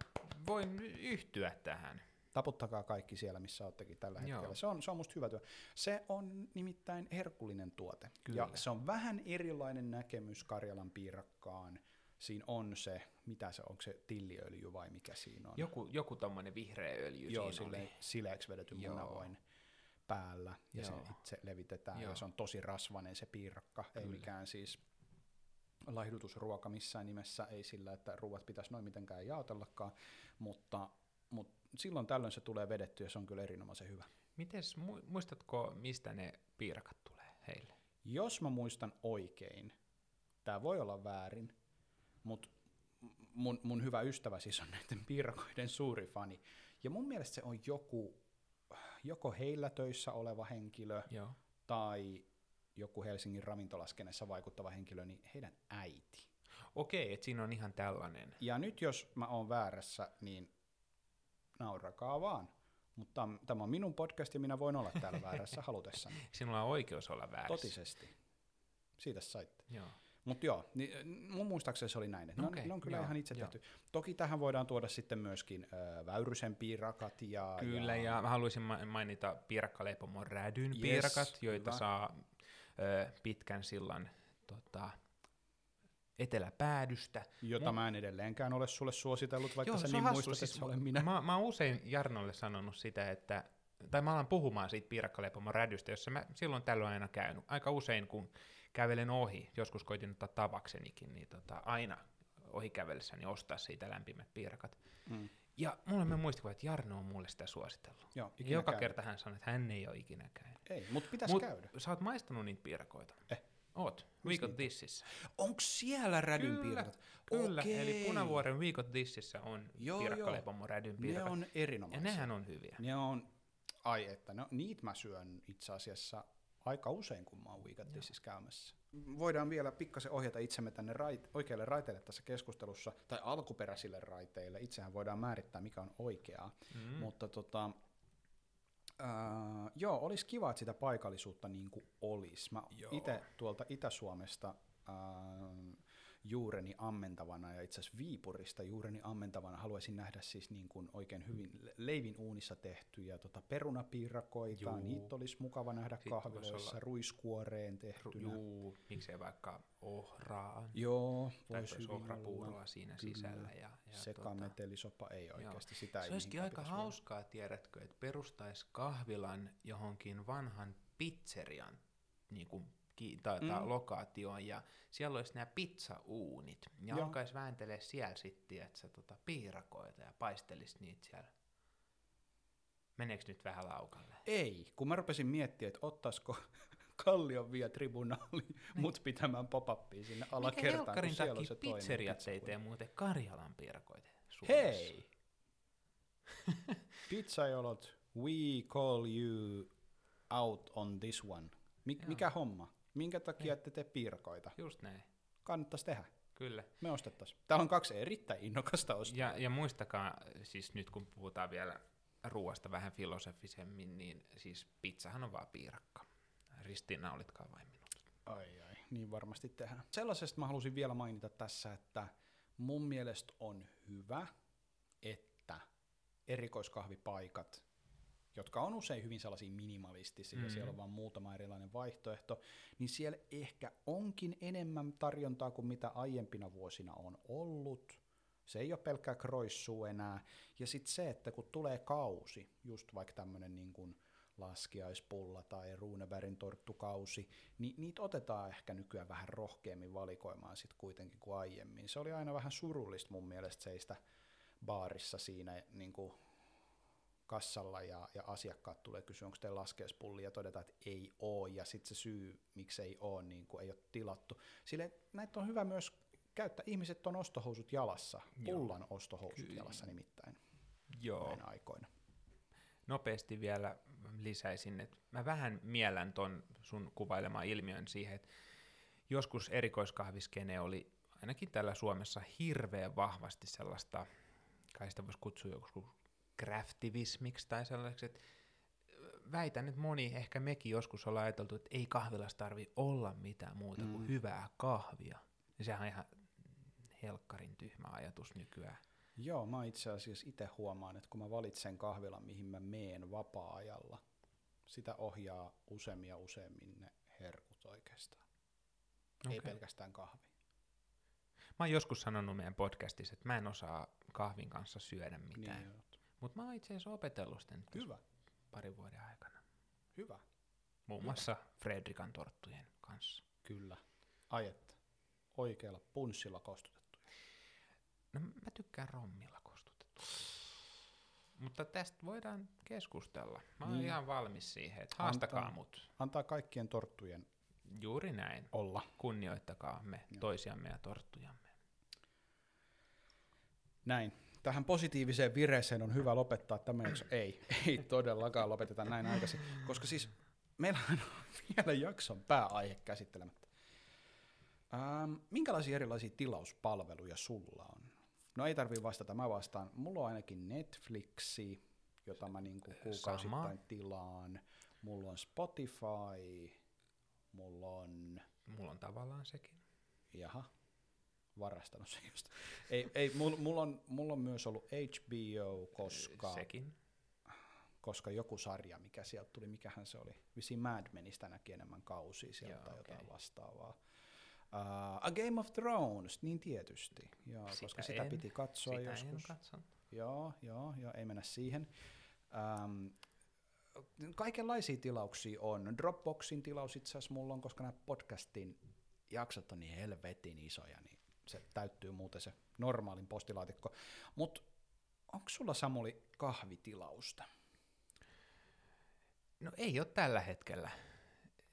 voin yhtyä tähän. Taputtakaa kaikki siellä, missä olettekin tällä hetkellä. Se on, se on musta hyvä työ. Se on nimittäin herkullinen tuote. Kyllä. Ja se on vähän erilainen näkemys Karjalan piirakkaan siinä on se, mitä se, onko se tilliöljy vai mikä siinä on. Joku, joku tommonen vihreä öljy Joo, siinä silleen oli. sileeksi vedetyn Joo. munavoin päällä, ja se, Joo. se levitetään, Joo. ja se on tosi rasvanen se piirakka, ei Kyllä. mikään siis laihdutusruoka missään nimessä, ei sillä, että ruuat pitäisi noin mitenkään jaotellakaan, mutta, mutta silloin tällöin se tulee vedetty, ja se on kyllä erinomaisen hyvä. Mites, mu- muistatko, mistä ne piirakat tulee heille? Jos mä muistan oikein, tämä voi olla väärin, mutta mun, mun hyvä ystävä siis on näiden piirakoiden suuri fani. Ja mun mielestä se on joku, joko heillä töissä oleva henkilö Joo. tai joku Helsingin ravintolaskenessa vaikuttava henkilö, niin heidän äiti. Okei, että siinä on ihan tällainen. Ja nyt jos mä oon väärässä, niin naurakaa vaan. Mutta tämä on minun podcast ja minä voin olla täällä väärässä halutessani. Sinulla on oikeus olla väärässä. Totisesti. Siitä saitte. Joo. Mutta joo, niin mun muistaakseni se oli näin. että Ne, Okei, on, ne on kyllä joo, ihan itse joo. tehty. Toki tähän voidaan tuoda sitten myöskin ö, Väyrysen piirakat ja... Kyllä, ja mä haluaisin ma- mainita piirakkaleipomon rädyn Yes, piirakat, joita hyvä. saa ö, pitkän sillan tota, eteläpäädystä. Jota mä en edelleenkään ole sulle suositellut, vaikka Joo, sä niin hassu, muistat, siis että olen minä. Mä, mä oon usein Jarnolle sanonut sitä, että, tai mä alan puhumaan siitä piirakkaleipomon rädystä, jossa mä silloin tällöin aina käynyt. Aika usein, kun kävelen ohi, joskus koitin ottaa tavaksenikin, niin tota, aina ohi kävellessäni ostaa siitä lämpimät piirakat. Mm. Ja mulle mä muistikuva, että Jarno on mulle sitä suositellut. Joo, Ja ikinä joka käynyt. kerta hän sanoi, että hän ei ole ikinä käynyt. Ei, mutta pitäisi Mut käydä. sä oot maistanut niitä piirakoita? Eh. Oot. Week of Thississä. Onko siellä rädyn Kyllä, piirakat? Kyllä, Okei. eli Punavuoren Week of Thississä on Joo, piirakkaleipomon rädyn Ne on Ja erinomaisia. nehän on hyviä. Ne on, ai että, no, niitä mä syön itse asiassa aika usein, kun mä oon Weekatissa käymässä. Voidaan vielä pikkasen ohjata itsemme tänne rait, oikealle raiteille tässä keskustelussa, tai alkuperäisille raiteille. Itsehän voidaan määrittää, mikä on oikeaa. Mm. Mutta tota, ää, joo, olisi kiva, että sitä paikallisuutta niin kuin olisi. Mä itse tuolta Itä-Suomesta ää, juureni ammentavana ja itse asiassa Viipurista juureni ammentavana haluaisin nähdä siis niin kuin oikein hyvin le- leivin uunissa tehtyjä tota perunapiirakoita. Juu. Niitä olisi mukava nähdä Sitten kahviloissa, olla- ruiskuoreen Ru- tehtynä. Juu, miksei vaikka ohraa. Joo, voisi hyvin ohrapuuroa olla. siinä Kyllä. sisällä. Ja, ja tota, Sekametelisopa ei oikeasti, sitä ei se olisikin aika hauskaa, tiedätkö, että perustaisi kahvilan johonkin vanhan pizzerian niin kuin, tai, tai Mm. lokaatioon, ja siellä olisi nämä pizzauunit, ja Joo. alkaisi vääntelee siellä sitten, että sä tota, piirakoita ja paistelisi niitä siellä. Meneekö nyt vähän laukalle? Ei, kun mä rupesin miettimään, että ottaisiko Kallion via tribunaali mut pitämään pop-upia sinne Mikä alakertaan, kun siellä on se pizzeriat ei tee muuten Karjalan piirakoita Suomessa? Hei! Pizzajolot, we call you out on this one. Mik, Joo. mikä homma? Minkä takia ette tee piirakoita? Just näin, Kannattaisi tehdä. kyllä. Me ostettaisiin. Täällä on kaksi erittäin innokasta ostaa. Ja, ja muistakaa, siis nyt kun puhutaan vielä ruoasta vähän filosofisemmin, niin siis pizzahan on vaan piirakka. Ristiinnaulitkaa vain minut. Ai ai, niin varmasti tehdään. Sellaisesta mä halusin vielä mainita tässä, että mun mielestä on hyvä, että erikoiskahvipaikat, jotka on usein hyvin sellaisia minimalistisia, mm. Mhm. siellä on vain muutama erilainen vaihtoehto, niin siellä ehkä onkin enemmän tarjontaa kuin mitä aiempina vuosina on ollut. Se ei ole pelkkää kroissua enää. Ja sitten se, että kun tulee kausi, just vaikka tämmöinen niin kuin laskiaispulla tai Runebergin torttukausi, niin niitä otetaan ehkä nykyään vähän rohkeammin valikoimaan sitten kuitenkin kuin aiemmin. Se oli aina vähän surullista mun mielestä seistä baarissa siinä niin kuin kassalla ja, ja asiakkaat tulee kysyä, onko teillä laskeuspulli ja todetaan, että ei oo ja sitten se syy, miksi ei ole, niin kuin ei ole tilattu. Sille näitä on hyvä myös käyttää. Ihmiset on ostohousut jalassa, Joo. pullan ostohousut Kyllä. jalassa nimittäin Joo. näinä aikoina. Nopeasti vielä lisäisin, että mä vähän mielän ton sun kuvailemaan ilmiön siihen, että joskus erikoiskahviskene oli ainakin täällä Suomessa hirveän vahvasti sellaista, kai sitä voisi kutsua joku craftivismiksi tai sellaiseksi, että väitän, että moni, ehkä mekin joskus ollaan ajateltu, että ei kahvilassa tarvi olla mitään muuta kuin Mm. hyvää kahvia. Ja sehän on ihan helkkarin tyhmä ajatus nykyään. Joo, mä itse asiassa itse huomaan, että kun mä valitsen kahvilan, mihin mä meen vapaa-ajalla, sitä ohjaa useammin ja useammin ne herkut oikeastaan. Okay. Ei pelkästään kahvi. Mä oon joskus sanonut meidän podcastissa, että mä en osaa kahvin kanssa syödä mitään. Niin, joo. Mutta mä oon itse asiassa opetellut sitä nyt Hyvä, parin vuoden aikana. hyvä. Muun Hyvä. muassa Fredrikan torttujen kanssa. Kyllä. Ai että. Oikealla punssilla kostutettu. No mä tykkään rommilla kostutettu. Mutta tästä voidaan keskustella. Mä oon Niin. ihan valmis siihen, että haastakaa Antaa- mut. Antaa kaikkien torttujen Juuri näin. olla. Kunnioittakaa me Joo. toisiamme ja torttujamme. Näin. Tähän positiiviseen vireeseen on hyvä lopettaa tämä jakso. Ei, ei todellakaan lopeteta näin aikaisin, koska siis meillä on vielä jakson pääaihe käsittelemättä. Ähm, minkälaisia erilaisia tilauspalveluja sulla on? No ei tarvii vastata, mä vastaan. Mulla on ainakin Netflixi, jota mä niinku kuukausittain Sama. tilaan. Mulla on Spotify, mulla on Mulla on tavallaan sekin. Jaha, varastanut sen just. Ei, ei mulla mul on, mul on myös ollut HBO, koska, Sekin. koska joku sarja, mikä sieltä tuli, mikähän se oli, vissiin Mad Menistä näki enemmän kausia sieltä Joo, tai jotain okei. vastaavaa. Uh, A Game of Thrones, niin tietysti, joo, Sitä koska sitä en- piti katsoa Sitä en joskus. katsonut. Joo, joo, joo, ei mennä siihen. Ähm, kaikenlaisia tilauksia on. Dropboxin tilaus itse asiassa mulla on, koska nämä podcastin jaksot on niin helvetin isoja, niin se täyttyy muuten se normaalin postilaatikko. Mutta onko sulla Samuli kahvitilausta? No ei ole tällä hetkellä.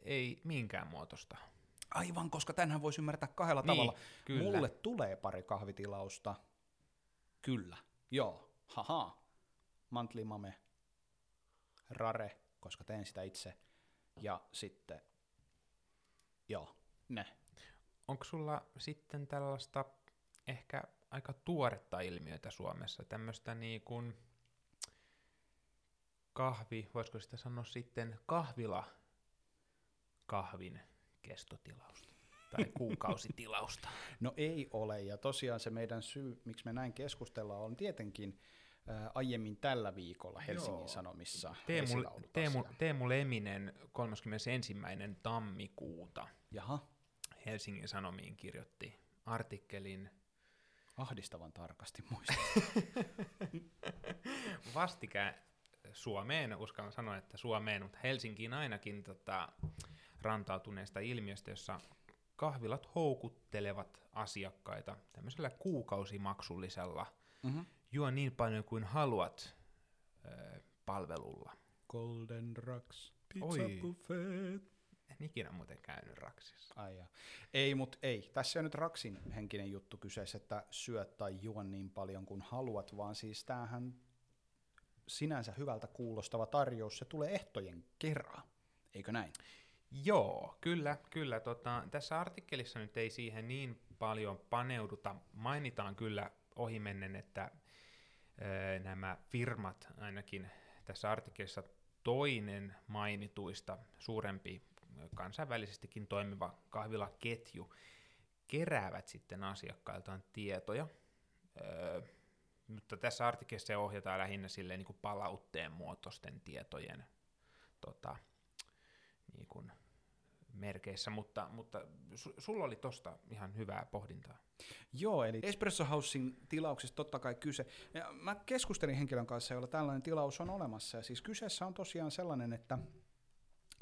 Ei minkään muotosta. Aivan, koska tänhän voisi ymmärtää kahdella Niin, tavalla. kyllä. Mulle tulee pari kahvitilausta. Kyllä. Joo. Haha. Mantlimame. Rare, koska teen sitä itse. Ja sitten, joo, ne. Onko sulla sitten tällaista ehkä aika tuoretta ilmiötä Suomessa, tämmöistä niin kuin kahvi, voisiko sitä sanoa sitten kahvila kahvin kestotilausta tai kuukausitilausta? No ei ole, ja tosiaan se meidän syy, miksi me näin keskustellaan, on tietenkin ää, aiemmin tällä viikolla Helsingin Joo. Sanomissa Teemu, Teemu. Teemu Leminen 31. tammikuuta Jaha, Helsingin Sanomiin kirjoitti artikkelin ahdistavan tarkasti muista. vastikään Suomeen, uskallan sanoa, että Suomeen, mutta Helsinkiin ainakin tota, rantautuneesta ilmiöstä, jossa kahvilat houkuttelevat asiakkaita tämmöisellä kuukausimaksullisella mm-hmm. juo niin paljon kuin haluat ö, palvelulla. Golden Rocks, pizza Oi. buffet. En ikinä muuten käynyt Raksissa. Ai jaa. Ei, mutta ei. Tässä on nyt Raksin henkinen juttu kyseessä, että syöt tai juo niin paljon kuin haluat, vaan siis tämähän sinänsä hyvältä kuulostava tarjous, se tulee ehtojen kerran. Eikö näin? Joo, kyllä, kyllä. Tota, tässä artikkelissa nyt ei siihen niin paljon paneuduta. Mainitaan kyllä ohimennen, että ö, nämä firmat, ainakin tässä artikkelissa toinen mainituista, suurempi kansainvälisestikin toimiva kahvilaketju, keräävät sitten asiakkailtaan tietoja. Ö, mutta tässä artikkelissa ohjataan lähinnä silleen niin kuin palautteen muotoisten tietojen tota, niin kuin merkeissä, mutta, mutta su, sulla oli tosta ihan hyvää pohdintaa. Joo, eli Espresso Housein tilauksesta totta kai kyse. Ja mä keskustelin henkilön kanssa, jolla tällainen tilaus on olemassa. Ja siis kyseessä on tosiaan sellainen, että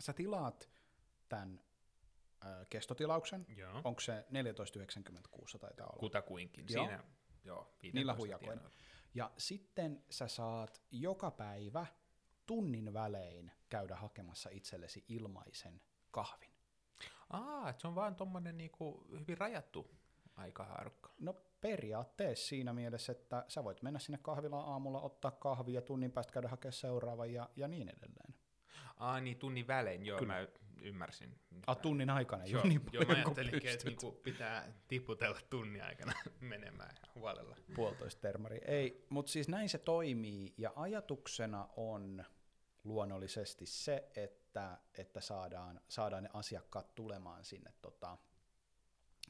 sä tilaat tämän ö, kestotilauksen. Joo. Onko se 14,96 taitaa olla? Kutakuinkin. Joo. Siinä, joo, 15 Niillä tienoilla. Ja sitten sä saat joka päivä tunnin välein käydä hakemassa itsellesi ilmaisen kahvin. Aa, et se on vaan tommonen niinku hyvin rajattu aikahaarukka. No periaatteessa siinä mielessä, että sä voit mennä sinne kahvilaan aamulla, ottaa kahvia ja tunnin päästä käydä hakemaan seuraavan ja, ja niin edelleen. Aa, niin tunnin välein, joo, Kyllä. mä ymmärsin. A, tunnin aikana ole niin joo, mä paljon kuin ajattelin, että niinku pitää tiputella tunnin aikana menemään huolella. Puolitoista termari. Ei, mutta siis näin se toimii ja ajatuksena on luonnollisesti se, että, että saadaan, saadaan ne asiakkaat tulemaan sinne tota,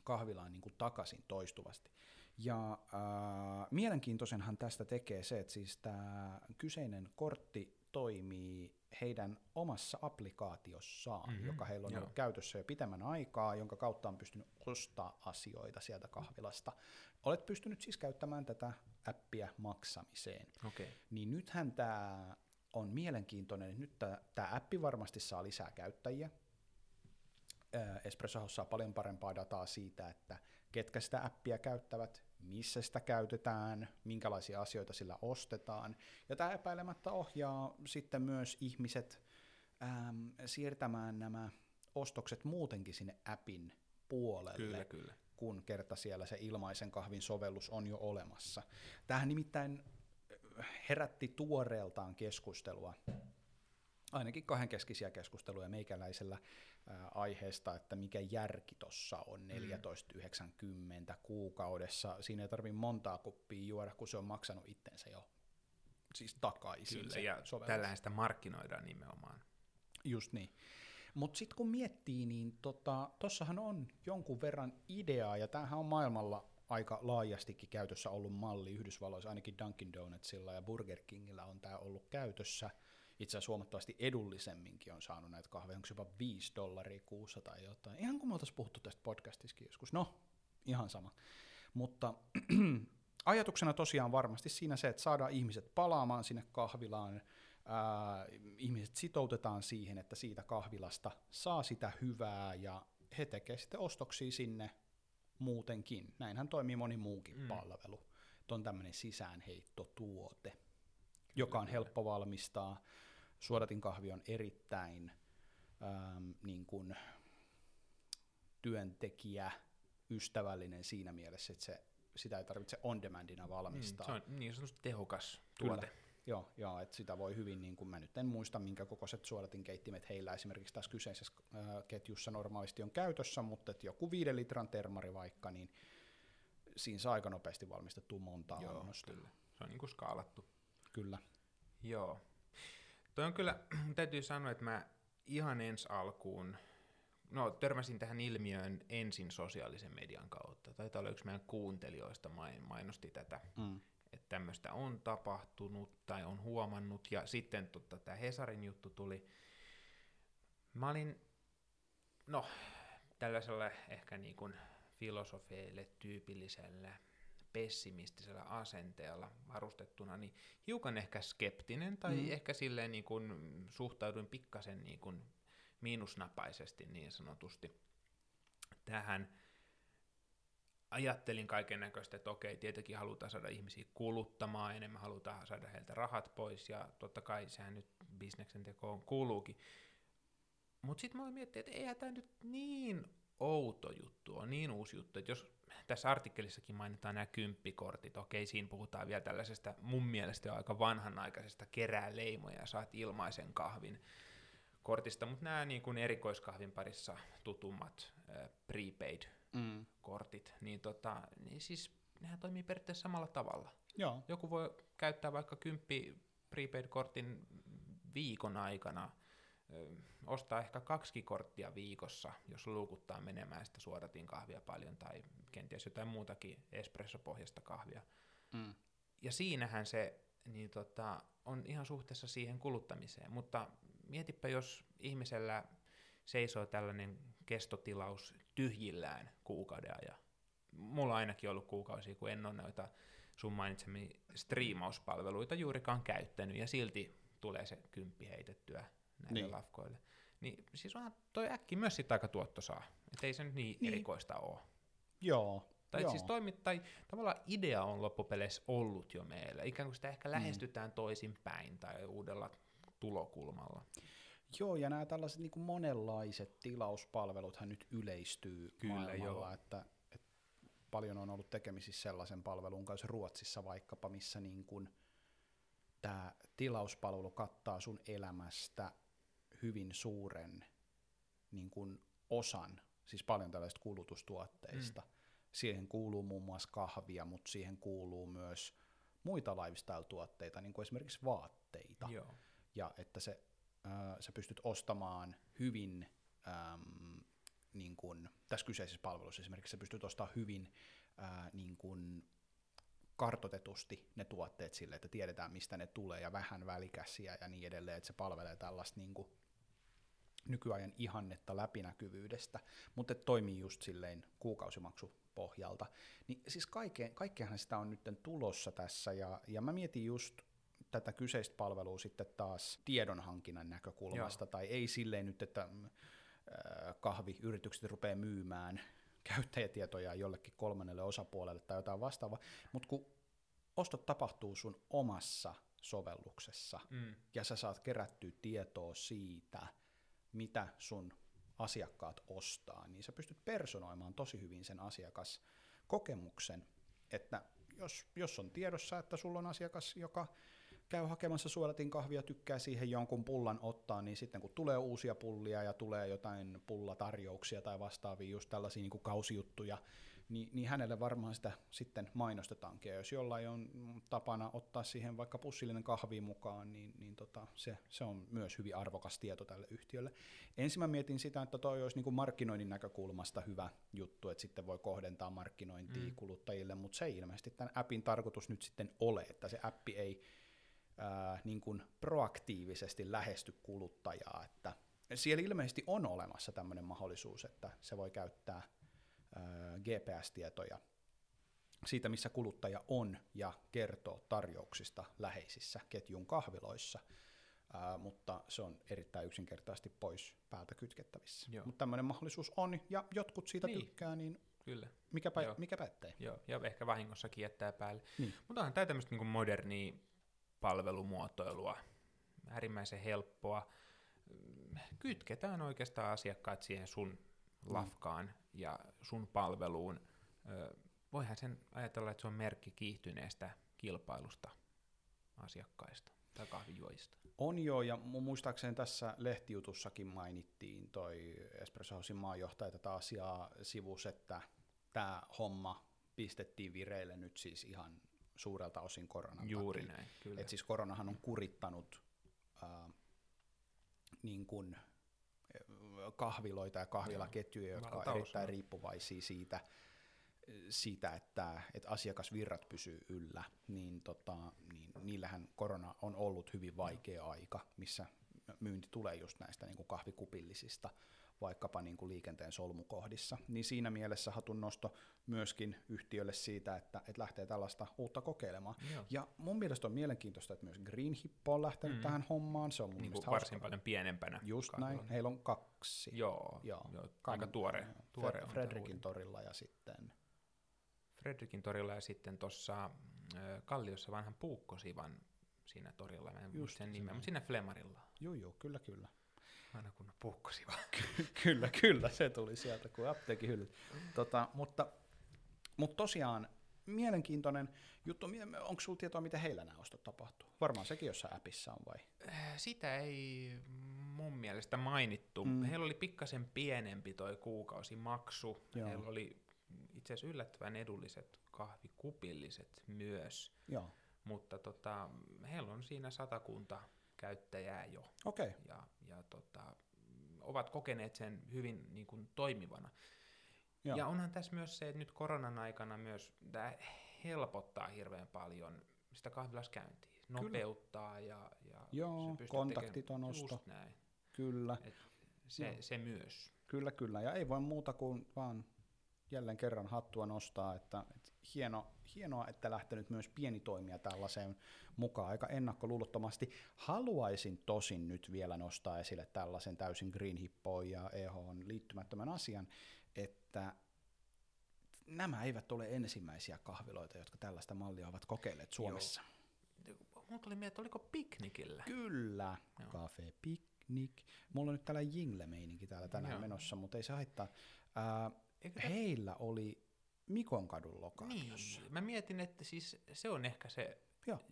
kahvilaan niin kuin takaisin toistuvasti. Ja äh, mielenkiintoisenhan tästä tekee se, että siis tämä kyseinen kortti toimii heidän omassa applikaatiossaan, Mhm, joka heillä on joo. ollut käytössä jo pitemmän aikaa, jonka kautta on pystynyt ostaa asioita sieltä kahvilasta. Olet pystynyt siis käyttämään tätä appia maksamiseen. Okay. Niin nythän tämä on mielenkiintoinen, että nyt tämä appi varmasti saa lisää käyttäjiä. Espresso saa paljon parempaa dataa siitä, että ketkä sitä appia käyttävät, missä sitä käytetään, minkälaisia asioita sillä ostetaan. Ja tämä epäilemättä ohjaa sitten myös ihmiset äm, siirtämään nämä ostokset muutenkin sinne appin puolelle Kyllä, kyllä. kun kerta siellä se ilmaisen kahvin sovellus on jo olemassa. Tähän nimittäin äh, herätti tuoreeltaan keskustelua, ainakin kahdenkeskisiä keskusteluja meikäläisellä ää, aiheesta, että mikä järki tuossa on Mm. 14,90 kuukaudessa. Siinä ei tarvitse montaa kuppia juoda, kun se on maksanut itsensä jo siis takaisin Kyllä, ja sovellus. tällähän sitä markkinoidaan nimenomaan. Just niin. Mutta sitten kun miettii, niin tuossahan tota, on jonkun verran ideaa, ja tämähän on maailmalla aika laajastikin käytössä ollut malli Yhdysvalloissa, ainakin Dunkin Donutsilla ja Burger Kingillä on tämä ollut käytössä. Itse asiassa huomattavasti edullisemminkin on saanut näitä kahveja, onko se jopa 5 dollaria kuussa tai jotain. Ihan kuin me oltaisiin puhuttu tästä podcastissakin joskus. No, ihan sama. Mutta ajatuksena tosiaan varmasti siinä se, että saadaan ihmiset palaamaan sinne kahvilaan, ää, ihmiset sitoutetaan siihen, että siitä kahvilasta saa sitä hyvää ja he tekevät sitten ostoksia sinne muutenkin. Näinhän toimii moni muukin Mm. palvelu. Että on tämmöinen sisäänheittotuote, joka on kyllä. helppo valmistaa. Suodatin kahvi on erittäin äm, niin kuin työntekijä ystävällinen siinä mielessä, että se, sitä ei tarvitse on-demandina valmistaa. Mm, se on niin sanotusti tehokas Kyllä. tuote. Joo, joo että sitä voi hyvin, niin kuin mä nyt en muista, minkä kokoiset suodatinkeittimet heillä esimerkiksi tässä kyseisessä äh, ketjussa normaalisti on käytössä, mutta että joku viiden litran termari vaikka, niin siinä saa aika nopeasti valmistettua montaa Joo, annosta. kyllä. Se on niin kuin skaalattu. Kyllä. Joo. Toi on kyllä, täytyy sanoa, että mä ihan ensi alkuun, no törmäsin tähän ilmiöön ensin sosiaalisen median kautta. Taitaa olla yksi meidän kuuntelijoista main- mainosti tätä, Mm. että tämmöistä on tapahtunut tai on huomannut, ja sitten tota, tämä Hesarin juttu tuli. Mä olin, no, tällaisella ehkä niin kuin filosofeille tyypillisellä pessimistisellä asenteella varustettuna, niin hiukan ehkä skeptinen, tai mm. Ehkä silleen niin kuin suhtauduin pikkasen niin kuin miinusnapaisesti niin sanotusti tähän. Ajattelin kaiken näköistä, että okei, tietenkin halutaan saada ihmisiä kuluttamaan enemmän, halutaan saada heiltä rahat pois, ja totta kai sehän nyt bisneksen tekoon kuuluukin. Mutta sitten mä olin miettinyt, että eihän tämä nyt niin outo juttu on, niin uusi juttu, että jos tässä artikkelissakin mainitaan nämä kymppikortit, okei, siinä puhutaan vielä tällaisesta mun mielestä jo aika vanhanaikaisesta kerää leimoja ja saat ilmaisen kahvin kortista, mutta nämä niin kuin erikoiskahvin parissa tutummat äh, prepaid-kortit, Mm. niin, tota, niin siis nehän toimii periaatteessa samalla tavalla. Joo, Joku voi käyttää vaikka kymppi prepaid-kortin viikon aikana, ostaa ehkä kaksi korttia viikossa, jos luukuttaa menemään sitä suodatin kahvia paljon tai kenties jotain muutakin espressopohjasta kahvia. mm. Ja siinähän se niin tota, on ihan suhteessa siihen kuluttamiseen, mutta mietipä, jos ihmisellä seisoo tällainen kestotilaus tyhjillään kuukauden ajan. Mulla on ainakin ollut kuukausia, kun en ole noita sun mainitsemi striimauspalveluita juurikaan käyttänyt, ja silti tulee se kymppi heitettyä näille niin. Lafkoille. Niin siis onhan toi äkki myös sit aika tuottosaa. Että ei se nyt niin, niin. Erikoista ole. joo. Tai joo. siis toimi, tai tavallaan idea on loppupeleissä ollut jo meillä. Ikään kuin sitä ehkä lähestytään toisin päin tai uudella tulokulmalla. Joo, ja nämä tällaiset niin kuin monenlaiset tilauspalveluthan nyt yleistyy Kyllä, maailmalla, joo. että, että paljon on ollut tekemisissä sellaisen palvelun kanssa Ruotsissa vaikkapa, missä niin kuin tämä tilauspalvelu kattaa sun elämästä hyvin suuren niin kuin osan, siis paljon tällaisista kulutustuotteista. Mm. Siihen kuuluu muun muassa kahvia, mutta siihen kuuluu myös muita lifestyle-tuotteita, niin kuin esimerkiksi vaatteita Joo. ja että se, äh, sä pystyt ostamaan hyvin, ähm, niin kun, tässä kyseisessä palvelussa esimerkiksi sä pystyt ostamaan hyvin äh, niin kun kartotetusti ne tuotteet sille, että tiedetään mistä ne tulee ja vähän välikäsiä ja niin edelleen, että se palvelee tällaista niin kuin nykyajan ihannetta läpinäkyvyydestä, mutta toimii just silleen kuukausimaksupohjalta. Niin siis kaikkeen, kaikkeahan sitä on nyt tulossa tässä, ja, ja mä mietin just tätä kyseistä palvelua sitten taas tiedonhankinnan näkökulmasta, Joo. tai ei silleen nyt, että äh, kahviyritykset rupeaa myymään käyttäjätietoja jollekin kolmannelle osapuolelle tai jotain vastaavaa, mutta kun ostot tapahtuu sun omassa sovelluksessa, mm. ja sä saat kerättyä tietoa siitä, mitä sun asiakkaat ostaa, niin sä pystyt personoimaan tosi hyvin sen asiakaskokemuksen, että jos, jos on tiedossa, että sulla on asiakas, joka käy hakemassa suolatin kahvia, tykkää siihen jonkun pullan ottaa, niin sitten kun tulee uusia pullia ja tulee jotain pullatarjouksia tai vastaavia, just tällaisia niin kuin kausijuttuja, niin, niin hänelle varmaan sitä sitten mainostetaankin. Ja jos jollain on tapana ottaa siihen vaikka pussillinen kahvi mukaan, niin, niin tota, se, se on myös hyvin arvokas tieto tälle yhtiölle. Ensin mä mietin sitä, että toi olisi niin kuin markkinoinnin näkökulmasta hyvä juttu, että sitten voi kohdentaa markkinointia mm. kuluttajille, mutta se ei ilmeisesti tämän appin tarkoitus nyt sitten ole, että se appi ei ää, niin kuin proaktiivisesti lähesty kuluttajaa, että siellä ilmeisesti on olemassa tämmöinen mahdollisuus, että se voi käyttää GPS-tietoja siitä, missä kuluttaja on ja kertoo tarjouksista läheisissä ketjun kahviloissa, ää, mutta se on erittäin yksinkertaisesti pois päältä kytkettävissä. Mutta tämmöinen mahdollisuus on, ja jotkut siitä niin. tykkää, niin Kyllä. Mikä, pä- mikä päättää? Joo, ja ehkä vahingossakin jättää päälle. Niin. Mutta onhan tämä tämmöistä niin modernia palvelumuotoilua, äärimmäisen helppoa. Kytketään oikeastaan asiakkaat siihen sun. Lafkaan ja sun palveluun. Voihan sen ajatella, että se on merkki kiihtyneestä kilpailusta asiakkaista tai kahvijuojista. On joo, ja muistaakseni tässä lehtijutussakin mainittiin toi Espresso Housein maanjohtaja tätä asiaa sivus, että tämä homma pistettiin vireille nyt siis ihan suurelta osin koronan Juuri takia. näin, kyllä. Et siis koronahan on kurittanut äh, niin kuin, kahviloita ja kahvilaketjuja, jotka ovat erittäin riippuvaisia siitä, siitä että, että asiakasvirrat pysyy yllä, niin, tota, niin niillähän korona on ollut hyvin vaikea aika, missä myynti tulee just näistä niin kuin kahvikupillisista vaikkapa niin kuin liikenteen solmukohdissa. Niin siinä mielessä hatun nosto myöskin yhtiölle siitä, että, että lähtee tällaista uutta kokeilemaan. Joo. Ja mun mielestä on mielenkiintoista, että myös Green Hippo on lähtenyt mm. tähän hommaan. Se on mun niin kuin varsin hauska. paljon pienempänä. Just kahvilla. näin. Heillä on kaksi. Joo, joo. joo aika tuore. tuore Fredrikin torilla ja sitten... Fredrikin torilla ja sitten tuossa Kalliossa vanhan Puukkosivan siinä torilla, mä en Just sen nimeä, mutta siinä Flemarilla. Joo, joo, kyllä, kyllä. Aina kun puhkosi vaan. kyllä, kyllä, se tuli sieltä kuin apteekin hyllyt. Tota, mutta, mutta tosiaan mielenkiintoinen juttu. Onko sinulla tietoa, miten heillä nämä ostot tapahtuu? Varmaan sekin jossain appissa on vai? Äh, sitä ei mun mielestä mainittu. Mm. Heillä oli pikkasen pienempi toi kuukausimaksu. Joo. Heillä oli itse asiassa yllättävän edulliset kahvikupilliset myös. Joo. Mutta tota, heillä on siinä satakunta käyttäjää jo. Okay. Ja, ja tota, ovat kokeneet sen hyvin niin kuin, toimivana. Joo. Ja onhan tässä myös se, että nyt koronan aikana myös tämä helpottaa hirveän paljon sitä kahvilaskäyntiä. Nopeuttaa Kyllä. ja, ja Joo, kontaktit on osto. näin. Kyllä. Et se, se myös. Kyllä, kyllä. Ja ei voi muuta kuin vaan jälleen kerran hattua nostaa, että, että hieno, hienoa, että lähtenyt myös pieni toimija tällaiseen mukaan aika ennakkoluulottomasti. Haluaisin tosin nyt vielä nostaa esille tällaisen täysin Green Hippoon ja EH liittymättömän asian, että nämä eivät ole ensimmäisiä kahviloita, jotka tällaista mallia ovat kokeilleet Suomessa. Joo. Mulla tuli mieleen, että oliko piknikillä? Kyllä, Joo. Cafe Picnic. Mulla on nyt tällä jingle-meininki täällä tänään Joo. menossa, mutta ei se haittaa. Äh, heillä oli Mikon kadun lokaatiossa. Niin, mä mietin, että siis se on ehkä se,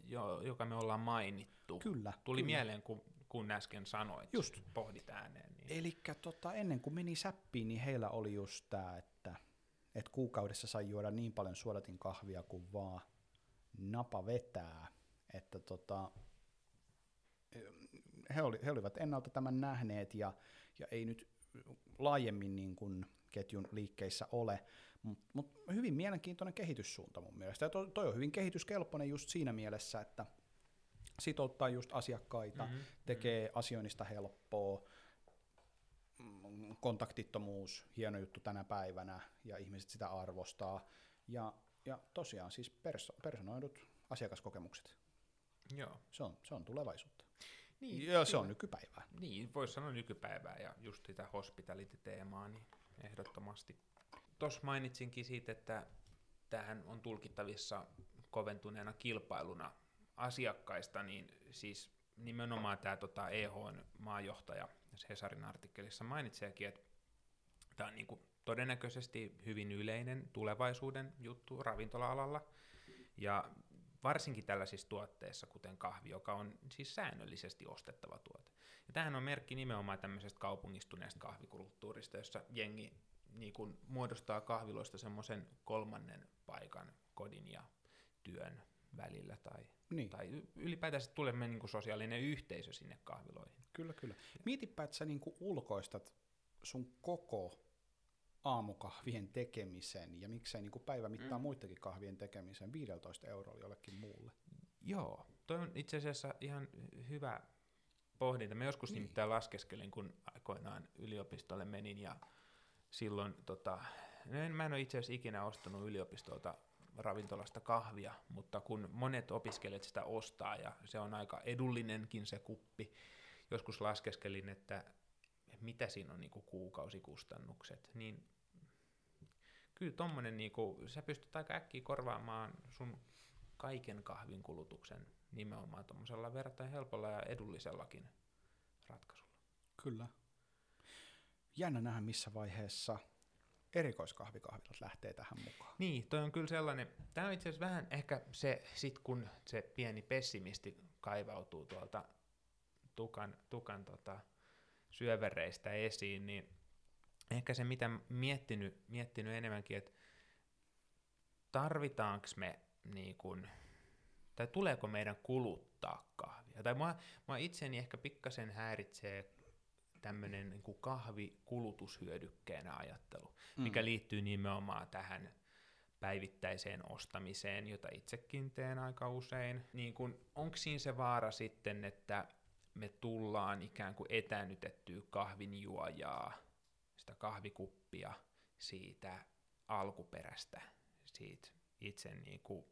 jo, joka me ollaan mainittu. Kyllä. Tuli kyllä. mieleen, kun, kun äsken sanoit, just pohdit ääneen. Niin. Eli tota, ennen kuin meni säppiin, niin heillä oli just tämä, että, että kuukaudessa sai juoda niin paljon suodatin kahvia kuin vaan napa vetää. Että tota, he, oli, he olivat ennalta tämän nähneet ja, ja ei nyt laajemmin niin kuin ketjun liikkeissä ole, Mutta mut hyvin mielenkiintoinen kehityssuunta mun mielestä. Ja toi, toi on hyvin kehityskelpoinen just siinä mielessä, että sitouttaa just asiakkaita, mm-hmm. tekee mm-hmm. asioinnista helppoa, mm, kontaktittomuus, hieno juttu tänä päivänä, ja ihmiset sitä arvostaa. Ja, ja tosiaan siis perso, personoidut asiakaskokemukset. Joo. Se on, se on tulevaisuutta. Niin, ja se on nykypäivää. Niin, voisi sanoa nykypäivää ja just sitä hospitality-teemaa, niin ehdottomasti. Tuossa mainitsinkin siitä, että tähän on tulkittavissa koventuneena kilpailuna asiakkaista, niin siis nimenomaan tämä tota, EHn maajohtaja Cesarin artikkelissa mainitseekin, että tämä on niinku todennäköisesti hyvin yleinen tulevaisuuden juttu ravintola-alalla, ja varsinkin tällaisissa tuotteissa, kuten kahvi, joka on siis säännöllisesti ostettava tuote. Ja tämähän on merkki nimenomaan tämmöisestä kaupungistuneesta kahvikulttuurista, jossa jengi niin kuin muodostaa kahviloista semmoisen kolmannen paikan kodin ja työn välillä, tai, niin. tai ylipäätään tulee niin kuin sosiaalinen yhteisö sinne kahviloihin. Kyllä, kyllä. Mietipä, että sä niin kuin ulkoistat sun koko aamukahvien tekemisen ja miksei niin kuin päivämittaan mm. muidenkin kahvien tekemisen 15 eurolla jollekin muulle. Joo, toi on itse asiassa ihan hyvä pohdinta. Mä joskus niin. nimittäin laskeskelin, kun aikoinaan yliopistolle menin ja silloin, tota, no en, mä en ole itse asiassa ikinä ostanut yliopistolta ravintolasta kahvia, mutta kun monet opiskelijat sitä ostaa ja se on aika edullinenkin se kuppi, joskus laskeskelin, että mitä siinä on niinku kuukausikustannukset, niin kyllä tommonen, niinku, sä pystyt aika äkkiä korvaamaan sun kaiken kahvin kulutuksen nimenomaan tuommoisella verrattuna helpolla ja edullisellakin ratkaisulla. Kyllä. Jännä nähdä, missä vaiheessa erikoiskahvikahvilat lähtee tähän mukaan. Niin, toi on kyllä sellainen, tämä on itse asiassa vähän ehkä se, sit kun se pieni pessimisti kaivautuu tuolta tukan, tukan tota, syövereistä esiin, niin ehkä se, mitä miettinyt, miettinyt enemmänkin, että tarvitaanko me niin kun, tai tuleeko meidän kuluttaa kahvia. Tai mua, mua itseni ehkä pikkasen häiritsee tämmöinen niin kahvi kulutushyödykkeenä ajattelu, mm. mikä liittyy nimenomaan tähän päivittäiseen ostamiseen, jota itsekin teen aika usein. Niin onko siinä se vaara sitten, että me tullaan ikään kuin etänytettyä kahvinjuojaa, sitä kahvikuppia siitä alkuperästä, siitä itse niin kuin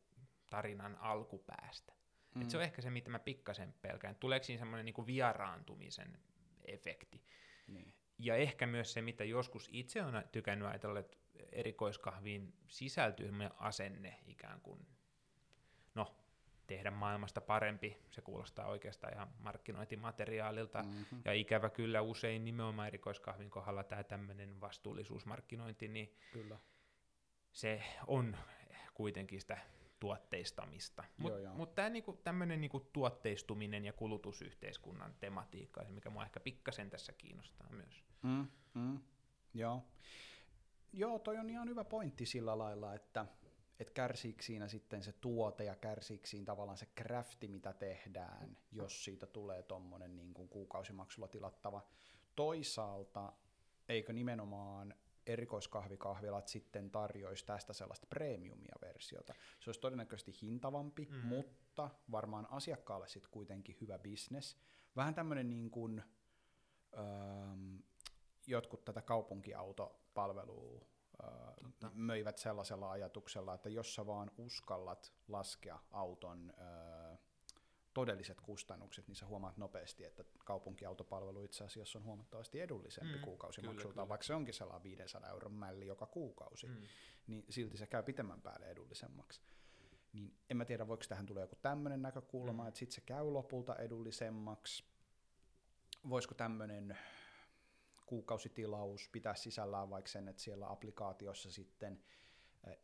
tarinan alkupäästä. Mm. Et se on ehkä se, mitä mä pikkasen pelkään. Tuleeko siinä semmoinen niin vieraantumisen efekti? Niin. Ja ehkä myös se, mitä joskus itse on tykännyt ajatella, että erikoiskahviin sisältyy asenne ikään kuin, no, tehdä maailmasta parempi. Se kuulostaa oikeastaan ihan markkinointimateriaalilta. Mm-hmm. Ja ikävä kyllä usein nimenomaan erikoiskahvin kohdalla tämä tämmöinen vastuullisuusmarkkinointi, niin kyllä. se on kuitenkin sitä tuotteistamista. Mutta mut tämä niinku, tämmöinen niinku tuotteistuminen ja kulutusyhteiskunnan tematiikka, mikä mua ehkä pikkasen tässä kiinnostaa myös. Mm, mm, joo. Joo, toi on ihan hyvä pointti sillä lailla, että et kärsiikö siinä sitten se tuote ja kärsiikö siinä tavallaan se crafti, mitä tehdään, jos siitä tulee tuommoinen niin kuin kuukausimaksulla tilattava. Toisaalta, eikö nimenomaan erikoiskahvikahvilat sitten tarjoisi tästä sellaista premiumia versiota. Se olisi todennäköisesti hintavampi, mm. mutta varmaan asiakkaalle sitten kuitenkin hyvä bisnes. Vähän tämmöinen niin kuin, öö, jotkut tätä kaupunkiautopalvelua Totta. möivät sellaisella ajatuksella, että jos sä vaan uskallat laskea auton öö, todelliset kustannukset, niin sä huomaat nopeasti, että kaupunkiautopalvelu itse asiassa on huomattavasti edullisempi mm, kuukausimaksulta, vaikka se onkin sellainen 500 euron mälli joka kuukausi, mm. niin silti se käy pitemmän päälle edullisemmaksi. Niin en mä tiedä, voiko tähän tulla joku tämmöinen näkökulma, mm. että sitten se käy lopulta edullisemmaksi. Voisiko tämmöinen kuukausitilaus pitää sisällään vaikka sen, että siellä applikaatiossa sitten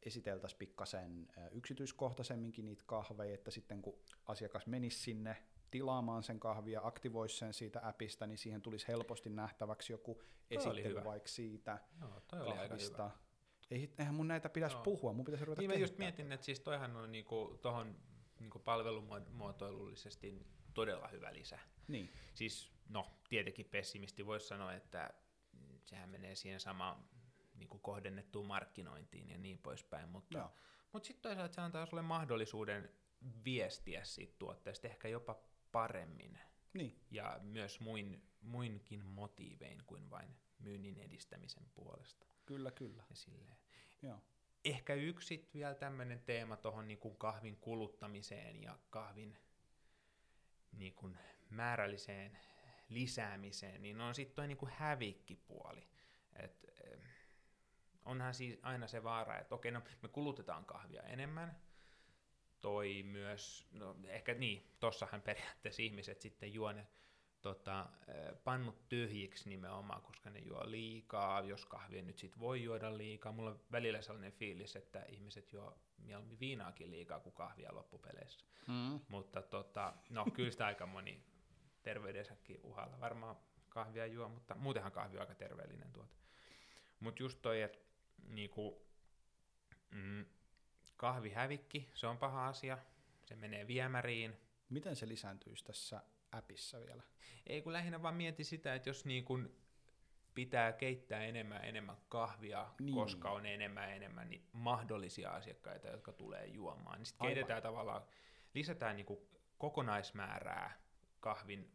esiteltäisiin pikkasen yksityiskohtaisemminkin niitä kahveja, että sitten kun asiakas menisi sinne tilaamaan sen kahvia, aktivoisi sen siitä appista, niin siihen tulisi helposti nähtäväksi joku esittely vaikka siitä Joo, toi kahvista. Ei, eihän mun näitä pitäisi Joo. puhua, mun pitäisi ruveta Niin mä just mietin, että siis toihan on niinku, tohon niinku palvelumuotoilullisesti todella hyvä lisä. Niin. Siis no, tietenkin pessimisti voisi sanoa, että sehän menee siihen samaan niin kuin kohdennettuun markkinointiin ja niin poispäin, mutta, Joo. mutta sitten toisaalta se antaa sulle mahdollisuuden viestiä siitä tuotteesta ehkä jopa paremmin Niin, ja myös muin, muinkin motiivein kuin vain myynnin edistämisen puolesta. kyllä, kyllä. Ja silleen. Joo. Ehkä yksi vielä tämmöinen teema tuohon niin kahvin kuluttamiseen ja kahvin niin kuin määrälliseen lisäämiseen, niin on sitten toi niin hävikkipuoli. Et, onhan siis aina se vaara, että okei, no me kulutetaan kahvia enemmän, toi myös, no ehkä niin, tossahan periaatteessa ihmiset sitten juo ne tota, pannut tyhjiksi nimenomaan, koska ne juo liikaa, jos kahvia nyt sit voi juoda liikaa. Mulla on välillä sellainen fiilis, että ihmiset juo mieluummin viinaakin liikaa kuin kahvia loppupeleissä. Mm. Mutta tota, no kyllä sitä aika moni terveydensäkin uhalla varmaan kahvia juo, mutta muutenhan kahvi on aika terveellinen tuote. Mutta just toi, että niinku, mm, kahvihävikki, se on paha asia, se menee viemäriin, Miten se lisääntyisi tässä appissa vielä? Ei kun lähinnä vaan mieti sitä, että jos niin kun pitää keittää enemmän enemmän kahvia, Niin. koska on enemmän enemmän niin mahdollisia asiakkaita, jotka tulee juomaan, niin sitten keitetään tavallaan, lisätään niin kokonaismäärää kahvin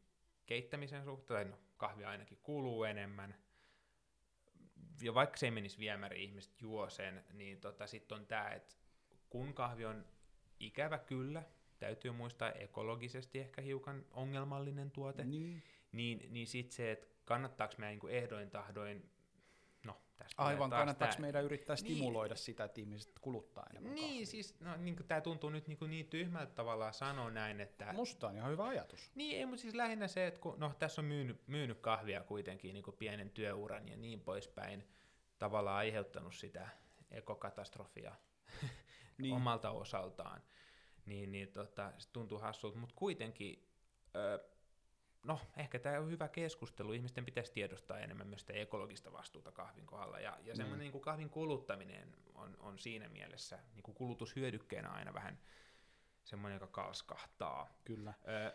keittämisen suhteen, no, kahvia ainakin kuluu enemmän, ja vaikka se ei menisi viemäriin, ihmiset juo sen, niin tota, sitten on tämä, että kun kahvi on ikävä kyllä, täytyy muistaa ekologisesti ehkä hiukan ongelmallinen tuote, Niin. niin, niin sitten se, että kannattaako meidän niin ehdoin tahdoin, tästä Aivan, kannattaako tää- meidän yrittää Niin. stimuloida sitä, että ihmiset kuluttaa enemmän Niin, kahvia? siis no, niin tämä tuntuu nyt niin, niin tyhmältä tavallaan sanoa näin, että... Musta on ihan hyvä ajatus. Niin, ei, mutta siis lähinnä se, että kun, no, tässä on myynyt, myynyt kahvia kuitenkin niin kuin pienen työuran ja niin poispäin, tavallaan aiheuttanut sitä ekokatastrofia Niin. niin. omalta osaltaan, niin, niin tota, se tuntuu hassulta, mutta kuitenkin, ö, no ehkä tämä on hyvä keskustelu, ihmisten pitäisi tiedostaa enemmän myös sitä ekologista vastuuta kahvin kohdalla, ja, ja semmoinen niin kuin kahvin kuluttaminen on, on siinä mielessä niin kuin kulutushyödykkeenä aina vähän semmoinen, joka kalskahtaa. Kyllä. Ö,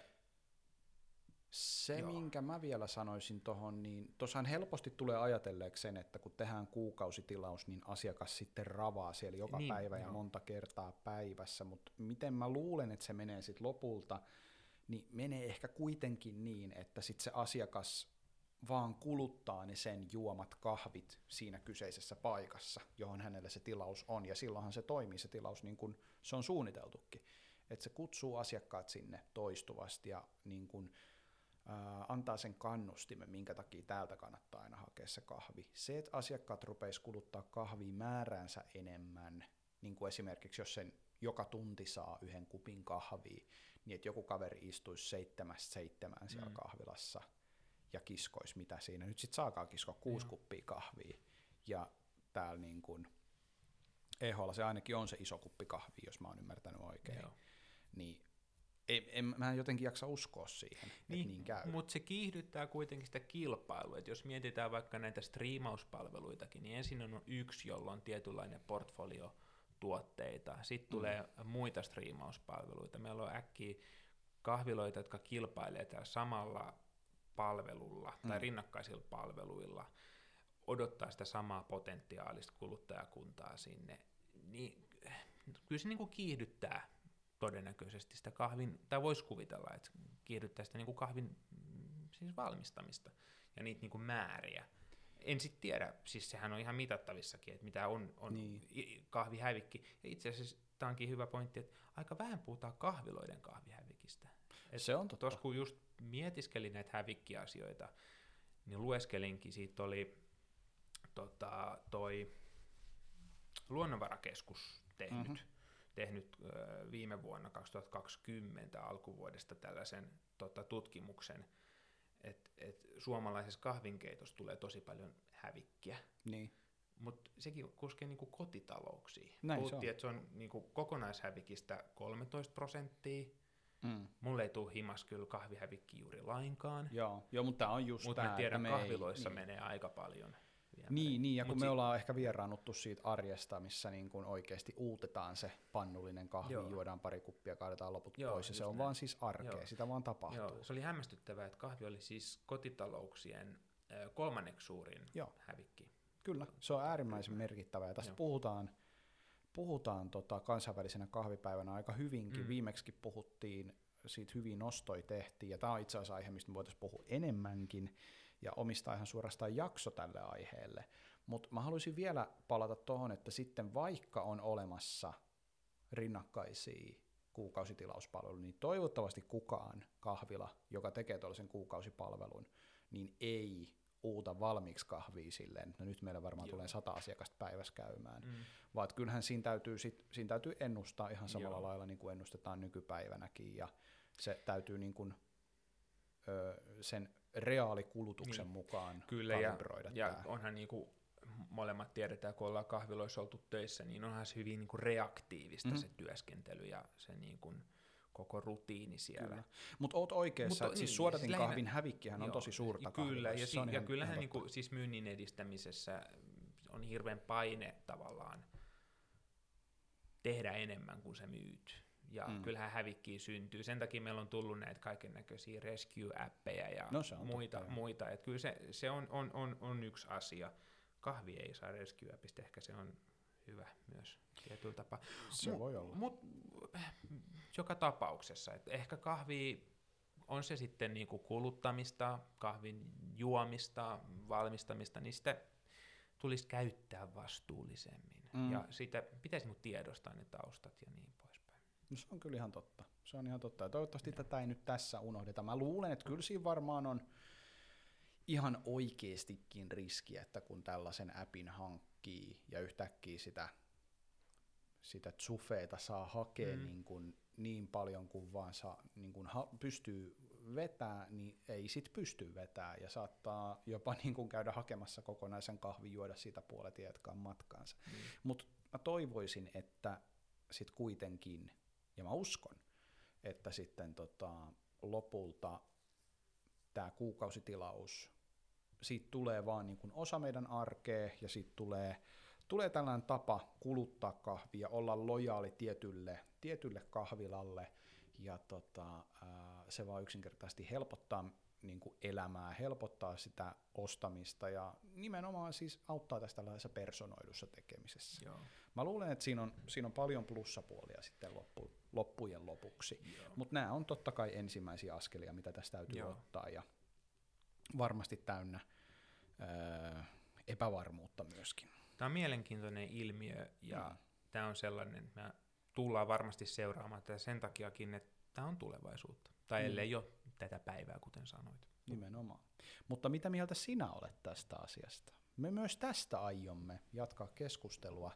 Se, Joo. minkä mä vielä sanoisin tuohon, niin tuossahan helposti tulee ajatelleeksi sen, että kun tehdään kuukausitilaus, niin asiakas sitten ravaa siellä joka Niin, päivä ja joo. monta kertaa päivässä, mutta miten mä luulen, että se menee sitten lopulta, niin menee ehkä kuitenkin niin, että sitten se asiakas vaan kuluttaa ne sen juomat kahvit siinä kyseisessä paikassa, johon hänellä se tilaus on, ja silloinhan se toimii se tilaus niin kuin se on suunniteltukin. Että se kutsuu asiakkaat sinne toistuvasti ja niin kuin, ää, antaa sen kannustimen, minkä takia täältä kannattaa aina hakea se kahvi. Se, että asiakkaat rupeis kuluttaa kahvia määräänsä enemmän, niin kuin esimerkiksi jos sen joka tunti saa yhden kupin kahvia, niin että joku kaveri istuisi seitsemästä seitsemään siellä Mm. kahvilassa ja kiskoisi mitä siinä. Nyt sitten saakaan kiskoa kuusi Joo. kuppia kahvia ja täällä niin kuin EHlla se ainakin on se iso kuppi kahvia, jos mä oon ymmärtänyt oikein. Joo. Niin en, en, mä en jotenkin jaksa uskoa siihen, niin, että niin käy. Mutta se kiihdyttää kuitenkin sitä kilpailua. Et jos mietitään vaikka näitä striimauspalveluitakin, niin ensin on yksi, jolla on tietynlainen portfolio tuotteita. Sitten Mm. tulee muita striimauspalveluita. Meillä on äkkiä kahviloita, jotka kilpailee tällä samalla palvelulla tai Mm. rinnakkaisilla palveluilla, odottaa sitä samaa potentiaalista kuluttajakuntaa sinne, niin kyllä se niinku kiihdyttää todennäköisesti sitä kahvin, tai voisi kuvitella, että kiihdyttää sitä niinku kahvin mm, siis valmistamista ja niitä niinku määriä. En sitten tiedä, siis sehän on ihan mitattavissakin, että mitä on, on Niin. kahvihävikki. Ja itse asiassa tämä onkin hyvä pointti, että aika vähän puhutaan kahviloiden kahvihävikistä. Et Se on totta. Tuossa kun just mietiskelin näitä hävikkiasioita, niin lueskelinkin, siitä oli tota, toi Luonnonvarakeskus tehnyt, Mhm. mm-hmm. tehnyt ö, viime vuonna 2020 alkuvuodesta tällaisen tota, tutkimuksen, että et suomalaisessa kahvinkeitossa tulee tosi paljon hävikkiä, Niin. mutta sekin koskee niinku kotitalouksiin. Näin se Puhuttiin, on. että se on niinku kokonaishävikistä 13 prosenttia. Mm. Mulle ei tule himas kyllä kahvihävikki juuri lainkaan. Joo, joo mutta tämä on just Mutta mä tiedän, että me kahviloissa ei, niin. menee aika paljon. Viemäriin. Niin, niin, ja kun Mut me si- ollaan ehkä vieraannuttu siitä arjesta, missä niin kuin oikeasti uutetaan se pannullinen kahvi, Joo. juodaan pari kuppia, kaadetaan loput Joo, pois, ja se on näin. vaan siis arkea, Joo. sitä vaan tapahtuu. Joo, se oli hämmästyttävää, että kahvi oli siis kotitalouksien kolmanneksi suurin Joo. hävikki Kyllä, se on äärimmäisen merkittävä. Ja tästä Joo. puhutaan, puhutaan tota kansainvälisenä kahvipäivänä aika hyvinkin. Mm. Viimeksi puhuttiin, siitä hyvin nostoi tehtiin, ja tämä on itse asiassa aihe, mistä me voitaisiin puhua enemmänkin, ja omistaa ihan suorastaan jakso tälle aiheelle. Mutta mä haluaisin vielä palata tuohon, että sitten vaikka on olemassa rinnakkaisia kuukausitilauspalveluja, niin toivottavasti kukaan kahvila, joka tekee tuollaisen kuukausipalvelun, niin ei uuta valmiiksi kahvia silleen, että no nyt meillä varmaan Joo. tulee sata asiakasta päivässä käymään, Mm. vaan kyllähän siinä täytyy, sit, siinä täytyy ennustaa ihan samalla Joo. lailla niin kuin ennustetaan nykypäivänäkin, ja se täytyy niin kuin, ö, sen reaalikulutuksen Niin. mukaan Kyllä, ja, kalibroida ja onhan niinku, molemmat tiedetään, kun ollaan kahviloissa oltu töissä, niin onhan se hyvin niinku reaktiivista Mhm. mm. se työskentely ja se niinku koko rutiini siellä. Mutta oot oikeassa, että siis niin, suodatin siis lähinnä- kahvin hävikkihän on Joo, tosi suurta Kyllä, ja, si- se on ja ihan- kyllähän niinku, totta. siis myynnin edistämisessä on hirveän paine tavallaan tehdä enemmän kuin sä myyt. Ja Mm. kyllähän hävikkiä syntyy. Sen takia meillä on tullut näitä kaiken näköisiä rescue-appeja ja No se on muita. totta, muita. Et kyllä se, se on, on, on, on yksi asia. Kahvi ei saa rescue-appista, ehkä se on hyvä myös tietyllä tapaa. Se Mu- voi olla. Mut joka tapauksessa, että ehkä kahvi, on se sitten niinku kuluttamista, kahvin juomista, valmistamista, niin sitä tulisi käyttää vastuullisemmin. Mm. Ja sitä pitäisi niinku tiedostaa ne taustat ja niin poispäin. No se on kyllä ihan totta. Se on ihan totta. Ja toivottavasti tätä ei nyt tässä unohdeta. Mä luulen, että kyllä siinä varmaan on ihan oikeastikin riski, että kun tällaisen appin hankkii ja yhtäkkiä sitä, sitä tsufeeta saa hakea Mm. niin, kuin niin paljon kuin vaan saa, niin kuin ha, pystyy vetää, niin ei sit pysty vetää ja saattaa jopa niin kuin käydä hakemassa kokonaisen kahvin juoda siitä puolet ja jatkaa matkaansa. Mm. Mutta mä toivoisin, että sit kuitenkin, ja mä uskon, että sitten tota, lopulta tämä kuukausitilaus, siitä tulee vaan niin kuin osa meidän arkea, ja siitä tulee, tulee tällainen tapa kuluttaa kahvia, olla lojaali tietylle, tietylle kahvilalle, ja tota, se vaan yksinkertaisesti helpottaa niin kuin elämää, helpottaa sitä ostamista ja nimenomaan siis auttaa tästä tällaisessa personoidussa tekemisessä. Joo. Mä luulen, että siinä on, siinä on paljon plussapuolia sitten loppu, loppujen lopuksi, mutta nämä on totta kai ensimmäisiä askelia, mitä tästä täytyy Joo. ottaa ja varmasti täynnä öö, epävarmuutta myöskin. Tämä on mielenkiintoinen ilmiö ja Mm. mm. tämä on sellainen, että me tullaan varmasti seuraamaan tätä sen takiakin, että tämä on tulevaisuutta. Tai Mm. ellei jo tätä päivää, kuten sanoit. Nimenomaan. Mutta mitä mieltä sinä olet tästä asiasta? Me myös tästä aiomme jatkaa keskustelua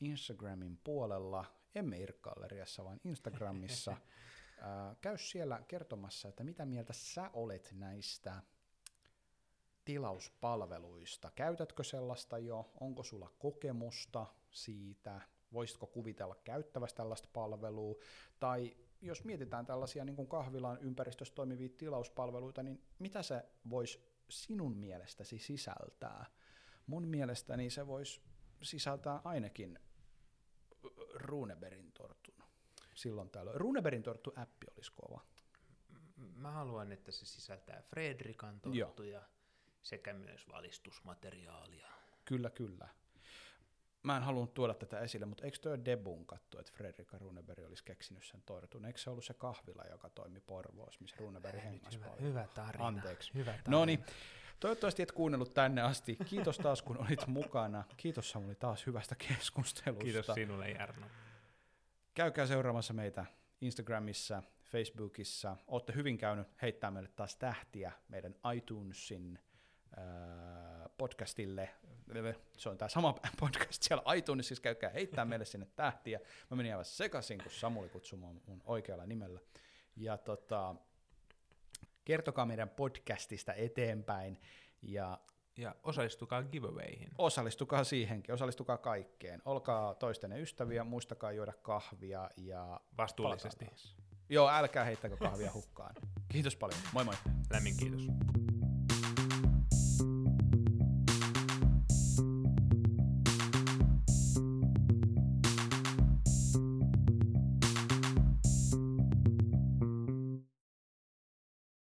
Instagramin puolella, emme Irk-galleriassa, vaan Instagramissa. Ää, käy siellä kertomassa, että mitä mieltä sä olet näistä tilauspalveluista. Käytätkö sellaista jo? Onko sulla kokemusta siitä? Voisitko kuvitella käyttävästä tällaista palvelua? Tai jos mietitään tällaisia niin kuin kahvilan ympäristössä toimivia tilauspalveluita, niin mitä se voisi sinun mielestäsi sisältää? Mun mielestäni se voisi sisältää ainakin Runeberin tortun. Silloin tällöin. Runeberin torttu appi olisi kova. Mä haluan, että se sisältää Fredrikan Joo. torttuja sekä myös valistusmateriaalia. Kyllä, kyllä. Mä en halunnut tuoda tätä esille, mutta eikö tuo Debun kattu, että Fredrika Runeberg olisi keksinyt sen tortun? Eikö se ollut se kahvila, joka toimi Porvoossa, missä Runeberg hengasi hyvä, paljon? hyvä tarina. Anteeksi. Hyvä tarina. No niin, toivottavasti et kuunnellut tänne asti. Kiitos taas, kun olit mukana. Kiitos Samuli taas hyvästä keskustelusta. Kiitos sinulle, Jarno. Käykää seuraamassa meitä Instagramissa, Facebookissa. Olette hyvin käynyt heittää meille taas tähtiä meidän iTunesin podcastille. Se on tämä sama podcast siellä iTunesissa, käykää heittää meille sinne tähtiä. Mä menin aivan sekaisin, kun Samuli kutsui mua mun oikealla nimellä. Ja tota, kertokaa meidän podcastista eteenpäin ja Ja osallistukaa giveawayhin. osallistukaa siihenkin, osallistukaa kaikkeen. Olkaa toistenne ystäviä, muistakaa juoda kahvia ja Vastuullisesti. palataan. Joo, älkää heittäkö kahvia hukkaan. Kiitos paljon. Moi moi. Lämmin kiitos.